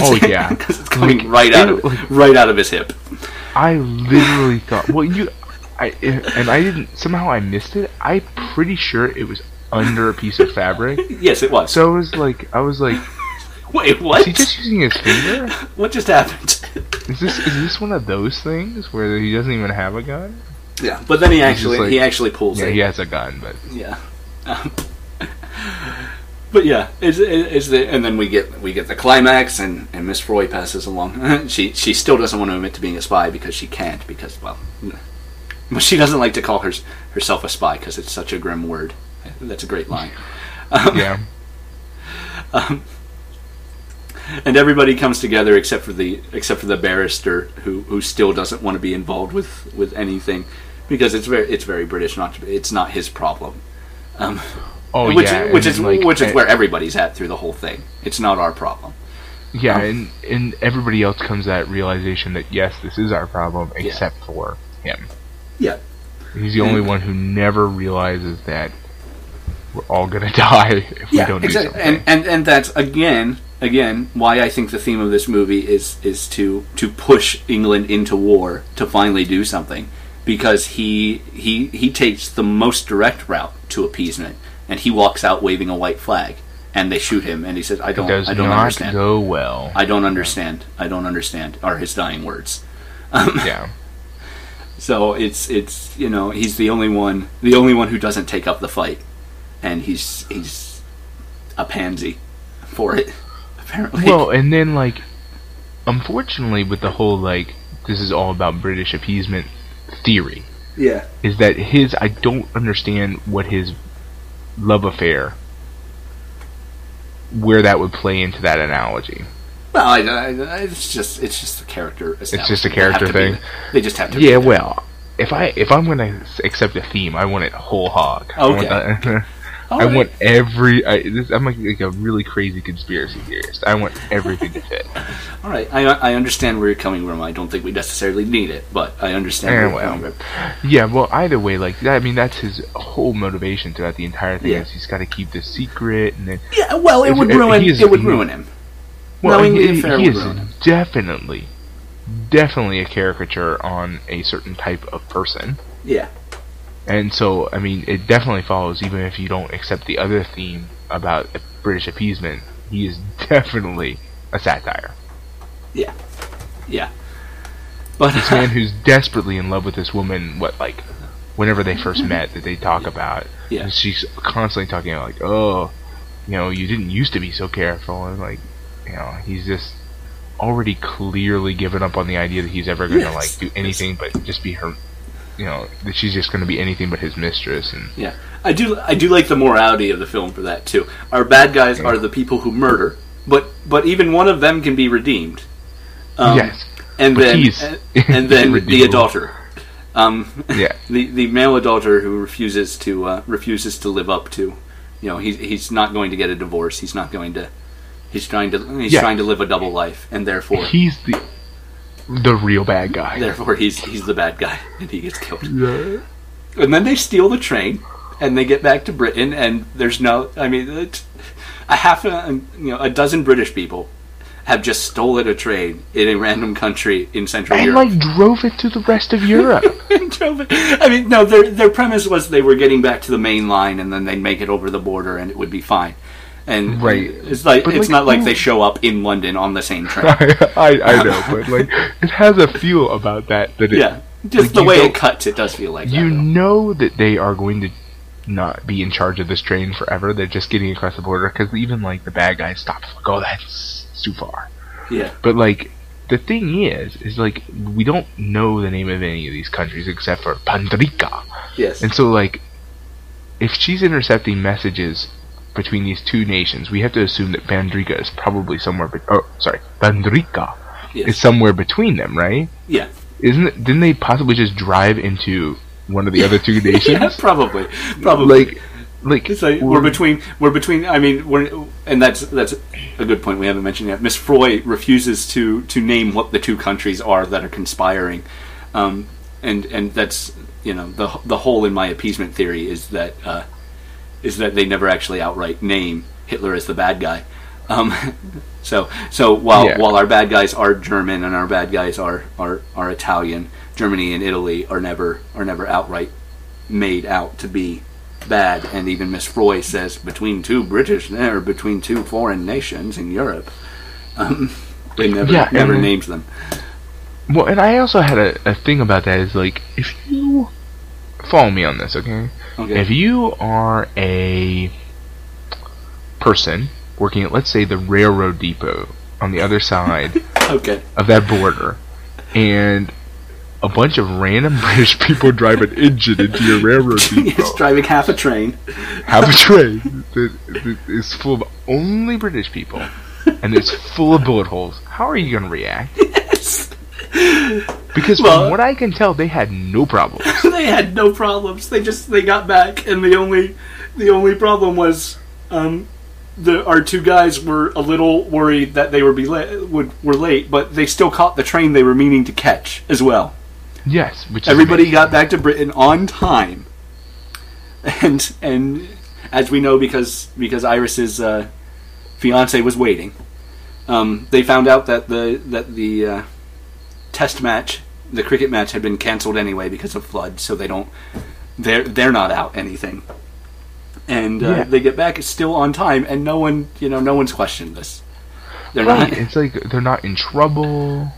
Oh, yeah. because it's coming Like, right out of like- right out of his hip. I literally thought. Well, you, I, and I didn't. Somehow I missed it. I'm pretty sure it was under a piece of fabric. Yes, it was. So I was like, I was like, Wait, what? is he just using his finger? what just happened? Is this is this one of those things where he doesn't even have a gun? Yeah, but then he actually like- he actually pulls Yeah, it. he has a gun, but Yeah. Um, but yeah, is is the and then we get we get the climax and and Miss Froy passes along. she she still doesn't want to admit to being a spy because she can't because well, but she doesn't like to call her, herself a spy because it's such a grim word. That's a great line. Um, Yeah. um, and everybody comes together except for the except for the barrister who who still doesn't want to be involved with with anything because it's very it's very British. Not to, it's not his problem. Um, Oh which yeah. which is like, which is where everybody's at through the whole thing. It's not our problem. Yeah, Um, and and everybody else comes to that realization that yes, this is our problem, Yeah. except for him. Yeah. He's the only one who never realizes that we're all gonna die if we don't do exactly. something. And, and and that's again again why I think the theme of this movie is is to to push England into war to finally do something because he he he takes the most direct route to appeasement and he walks out waving a white flag and they shoot him and he says I don't I don't not understand go well. I don't understand I don't understand are his dying words. Um, yeah. So it's it's you know he's the only one the only one who doesn't take up the fight, and he's he's a pansy for it apparently. Well, and then like, unfortunately, with the whole like, this is all about British appeasement theory, yeah, is that his I don't understand what his love affair where that would play into that analogy. well, I, I, it's just it's just a character. It's just a character They thing? be- they just have to. Yeah, well, if I if I'm gonna accept a theme, I want it whole hog. Okay. All I right. want every. I, this, I'm like, like a really crazy conspiracy theorist. I want everything to fit. All right, I I understand where you're coming from. I don't think we necessarily need it, but I understand Eh, where you're coming from. Yeah, well, either way, like I mean, that's his whole motivation throughout the entire thing. Yeah. Is he's got to keep this secret, and then Yeah, well, it would ruin is- it would ruin him. well, Knowing he, he is definitely, definitely a caricature on a certain type of person. Yeah, And so, I mean, it definitely follows, even if you don't accept the other theme about British appeasement. He is definitely a satire. yeah, yeah. But This man who's desperately in love with this woman, what, like, whenever they first mm-hmm. met, that they talk about. Yeah. And she's constantly talking about, like, oh, you know, you didn't used to be so careful. And, like, you know, he's just already clearly given up on the idea that he's ever going to, Yes. like, do anything but just be her, you know, that she's just going to be anything but his mistress. And Yeah, I do. I do like the morality of the film for that too. Our bad guys are the people who murder, but but even one of them can be redeemed. Um, yes. and but then he's and, and then the adulterer, um, Yeah. the the male adulterer who refuses to uh, refuses to live up to, you know, he's he's not going to get a divorce. He's not going to. He's trying to he's Yeah. trying to live a double life, and therefore He's the the real bad guy. therefore he's he's the bad guy, and he gets killed. Yeah. and then they steal the train and they get back to Britain and there's no I mean a half a you know a dozen British people have just stolen a train in a random country in Central And Europe. like drove it to the rest of Europe. And drove it- I mean no their their premise was they were getting back to the main line and then they'd make it over the border and it would be fine. And Right. it's like But, it's like, not like they show up in London on the same train. I, I I know, but like it has a feel about that that it, yeah. Just Like, the way it cuts it does feel like you that. know that they are going to not be in charge of this train forever. They're just getting across the border because even like the bad guys stop. Like, oh, that's too far. Yeah. But like the thing is, is like we don't know the name of any of these countries except for Bandrika. Yes. And so, like, if she's intercepting messages between these two nations, we have to assume that Bandrika is probably somewhere. Be- oh, sorry, Bandrika Yes. is somewhere between them, right? Yeah. Isn't it? Didn't they possibly just drive into one of the other two nations? Yeah, probably. Probably. Like, like like we're between we're between. I mean, we're and that's that's a good point we haven't mentioned yet. Miss Froy refuses to to name what the two countries are that are conspiring, um, and and that's you know the the whole in my appeasement theory is that uh, is that they never actually outright name Hitler as the bad guy. Um, so so while Yeah. while our bad guys are German and our bad guys are are, are Italian, Germany and Italy are never are never outright made out to be bad. And even Miss Froy says between two British or between two foreign nations in Europe. Um, they never Yeah, never names them. Well, and I also had a, a thing about that is like if you follow me on this, okay? Okay. If you are a person working at, let's say, the railroad depot on the other side Okay. of that border, and a bunch of random British people drive an engine into your railroad depot. driving half a train. half a train that, that is full of only British people, and it's full of bullet holes. How are you going to react? Because Well- from what I can tell, they had no problems. they had no problems. They just they got back, and the only the only problem was um, the our two guys were a little worried that they would be la- would were late, but they still caught the train they were meaning to catch as well. Yes, which Everybody got back to Britain on time, and and as we know because because Iris's uh, fiance was waiting, um, they found out that the that the uh, test match, the cricket match, had been cancelled anyway because of flood, so they don't they're they're not out anything, and uh, Yeah. they get back still on time, and no one you know no one's questioned this. They're Right, not. it's like they're not in trouble.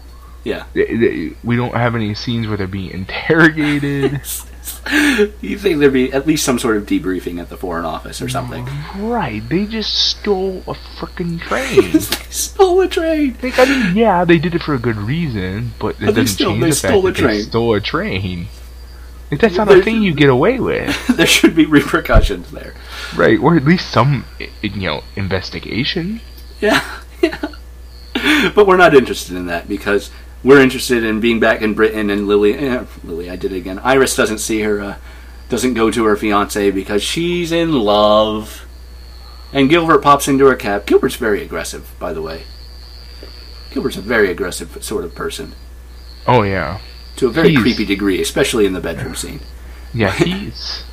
Yeah. They- they- We don't have any scenes where they're being interrogated. you think there'd be at least some sort of debriefing at the foreign office or something? right, they just stole a freaking train. they stole a train. Like, I mean, yeah, they did it for a good reason, but it But they doesn't still- change they the fact stole a that they stole a train. Like, that's not They- a thing you get away with, there should be repercussions there. right? Or at least some, you know, investigation. Yeah, yeah. But we're not interested in that because we're interested in being back in Britain and Lily. Eh, Lily, I did it again. Iris doesn't see her, uh, doesn't go to her fiance because she's in love. And Gilbert pops into her cab. Gilbert's very aggressive, by the way. Gilbert's a very aggressive sort of person Oh yeah, to a very He's- creepy degree, especially in the bedroom scene. yeah, he's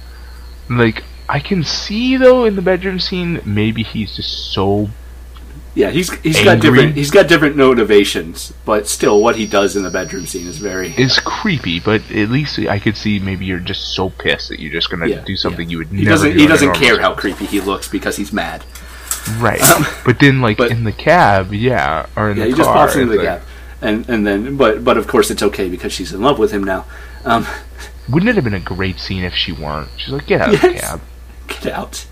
like I can see though in the bedroom scene maybe he's just so Yeah, he's he's got different he's got different motivations, but still, what he does in the bedroom scene is very is creepy, but at least I could see maybe you're just so pissed that you're just gonna Yeah, do something yeah. you would He never doesn't do he doesn't care how creepy he looks because he's mad. Right. Um, but then, like but- in the cab, yeah, or in Yeah, the he car, just pops into the like- gap, and and then but but of course it's okay because she's in love with him now. Um, Wouldn't it have been a great scene if she weren't? She's like, get out of the cab. get out,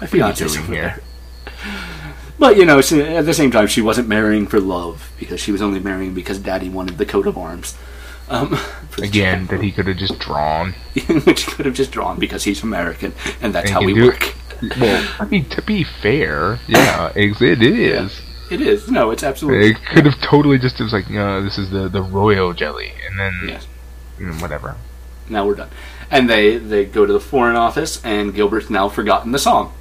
my What are you fiance's doing here? But you know, so at the same time, she wasn't marrying for love because she was only marrying because Daddy wanted the coat of arms. Um, Again, that he could have just drawn. which he could have just drawn because he's American and that's And how we do work. Well, I mean, to be fair, yeah, it is. It is no, it's absolutely It could have totally just it was like, no, this is the the royal jelly, and then Yes. you know, whatever. now we're done. And they they go to the foreign office, and Gilbert's now forgotten the song.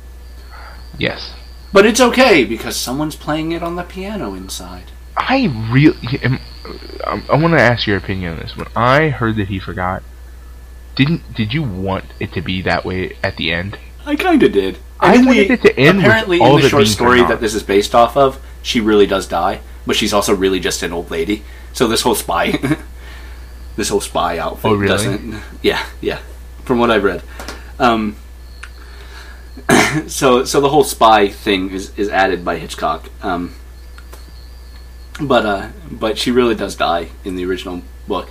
Yes, But it's okay because someone's playing it on the piano inside. I really. Am, I, I want to ask your opinion on this. When I heard that he forgot, didn't did you want it to be that way at the end? I kind of did. I in wanted the- it to end with Apparently, all in the short story that this is based off of, she really does die, but she's also really just an old lady. So this whole spy, this whole spy outfit Oh, really? doesn't. Yeah, yeah. From what I've read, um, so so the whole spy thing is is added by Hitchcock. Um, but uh, but she really does die in the original book.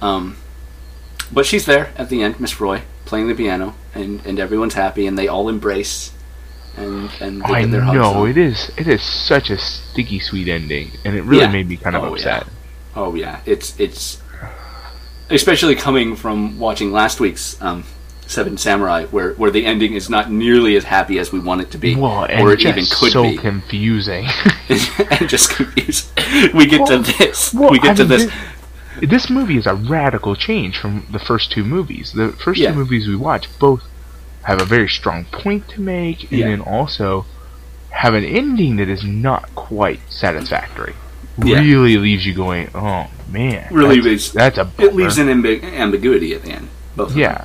Um, but she's there at the end, Miss Froy, playing the piano, and, and everyone's happy, and they all embrace, and and I their hugs. know it is. It is such a sticky sweet ending, and it really Yeah. made me kind of Oh, upset. Oh yeah, it's it's especially coming from watching last week's um, Seven Samurai, where where the ending is not nearly as happy as we want it to be, Well, and or it even could so be, confusing. and just confused. We get Well- to this. well, we get I to mean, this. thi- This movie is a radical change from the first two movies. The first Yeah. two movies we watched both have a very strong point to make, and Yeah. then also have an ending that is not quite satisfactory. Yeah. Really leaves you going, "Oh man, Really that's, leaves- that's a It leaves an ambi- ambiguity at the end. Both of them. Yeah.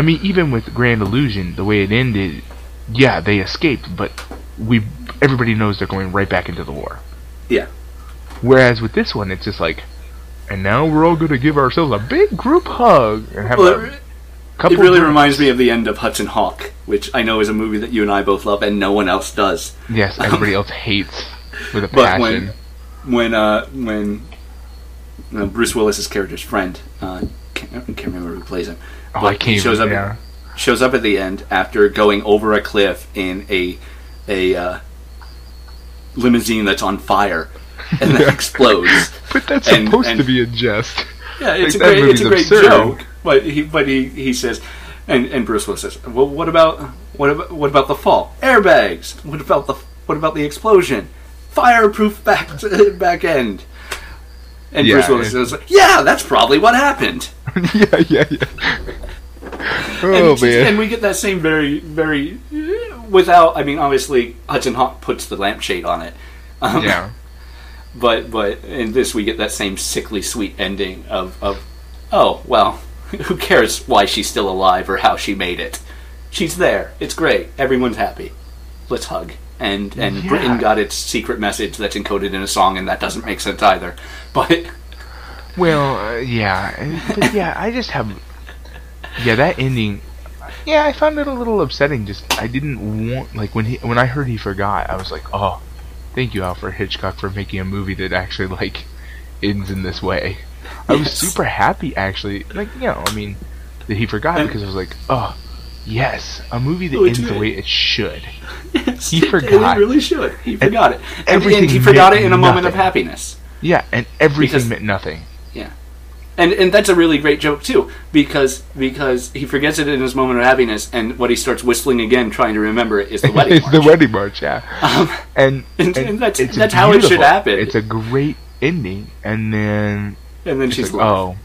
I mean, even with Grand Illusion, the way it ended, yeah, they escaped, but we everybody knows they're going right back into the war. Yeah. Whereas with this one, it's just like, and now we're all going to give ourselves a big group hug and have Well, a couple. it really reminds me of the end of Hudson Hawk, which I know is a movie that you and I both love, and no one else does. Yes, everybody else hates with a But passion. when when uh, when uh, Bruce Willis's character's friend, uh, can't, I can't remember who plays him, oh, I can't. shows up yeah. shows up at the end after going over a cliff in a a uh, limousine that's on fire and then explodes. But that's And- supposed and- to be a jest. Yeah, it's Like, a great, it's a great absurd. joke. But he, but he, he says, and, and Bruce Willis says, well, what about what about what about the fall? Airbags. What about the what about the explosion? Fireproof back back end. And Yeah, Bruce Willis it- says, yeah, that's probably what happened. yeah, yeah, yeah. Oh just- man. and we get that same very very without. I mean, obviously Hudson Hawk puts the lampshade on it. Um, yeah. But but in this we get that same sickly sweet ending of, of oh well who cares why she's still alive or how she made it she's there it's great everyone's happy let's hug and and Yeah. Britain got its secret message that's encoded in a song and that doesn't make sense either but Well, uh, yeah, but yeah, I just have, yeah, that ending. Yeah, I found it a little upsetting. Just I didn't want like when he when I heard he forgot, I was like, oh, thank you Alfred Hitchcock for making a movie that actually like ends in this way. I was super happy actually, like you know, I mean, that he forgot because I was like, oh, yes, a movie that ends the way it should. yes, He forgot. he really should he forgot it everything and he forgot it in a moment of happiness Yeah, and everything Because- meant nothing. Yeah, and and that's a really great joke too because because he forgets it in his moment of happiness and what he starts whistling again trying to remember it is the wedding it's march. the wedding march, yeah. Um, and, And- and that's- it's that's how it should happen. It's a great ending, and then and then she's like, like, oh,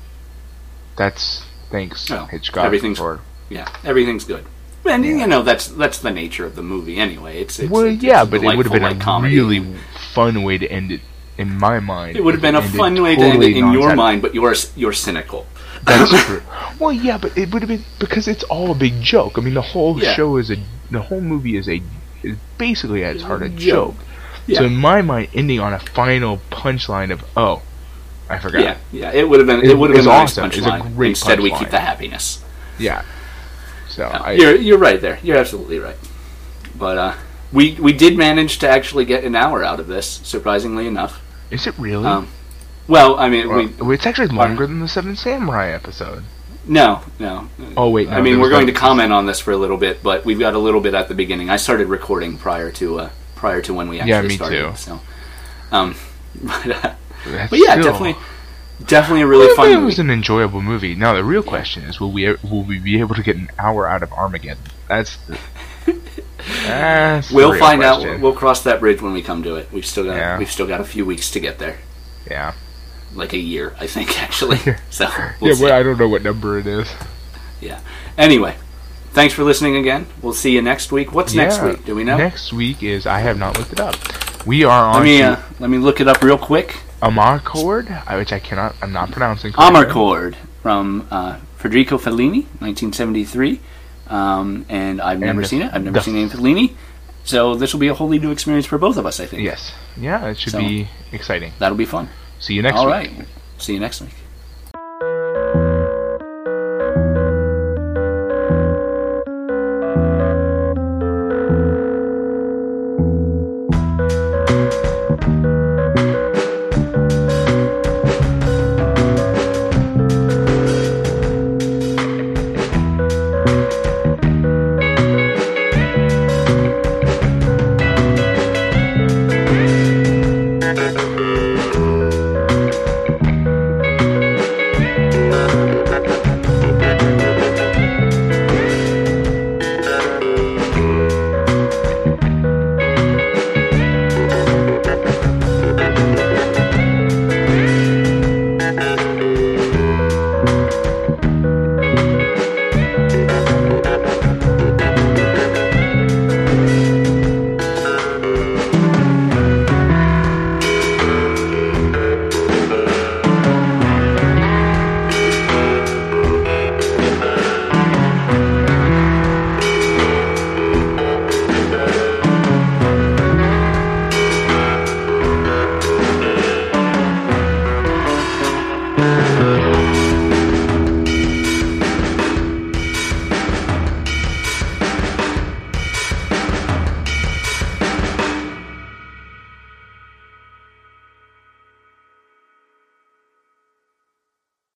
that's thanks Oh, Hitchcock everything's- for Yeah, everything's good. And you know that's that's the nature of the movie anyway. It's, it's well, it's yeah, a but it would have been like, a comedy. really fun way to end it in my mind. It would have been a fun way to end it in your mind, but you're you're cynical. That's true. Well, yeah, but it would have been because it's all a big joke. I mean, the whole Yeah. show is a the whole movie is a is basically at its heart a Joke. Yeah. So in my mind, ending on a final punchline of oh, I forgot. Yeah, yeah. It would have been It- it, would have been a nice awesome. It's a punchline. great Instead, we keep the happiness. Yeah. So Yeah, I, you're you're right there. You're absolutely right. But uh, we we did manage to actually get an hour out of this, surprisingly enough. is it really? Um, well, I mean, we it's actually longer than the Seven Samurai episode. no no. Oh wait, no, I mean, we're going to comment on this for a little bit, but we've got a little bit at the beginning. I started recording prior to uh, prior to when we actually Yeah, me started. too. So, um, but, uh, but yeah, still- definitely, definitely a really fun It was an enjoyable movie. Now the real question is, will we will we be able to get an hour out of Armageddon? That's the, that's We'll find out. We'll cross that bridge when we come to it. We've still got Yeah. we've still got a few weeks to get there, yeah, like a year, I think, actually. so yeah. we'll see. Well, I don't know what number it is. Yeah. Anyway, thanks for listening again. We'll see you next week. What's next week? Do we know? Next week is I have not looked it up. We are on let me uh, let me look it up real quick. Amarcord, uh, which I cannot. I'm not pronouncing. correctly. Amarcord from uh, Federico Fellini, 1973. Um, and I've never the- seen it. I've never the- seen any Fellini. So this will be a wholly new experience for both of us, I think. Yes. Yeah, it should So- be exciting. That'll be fun. See you next All week. right. See you next week.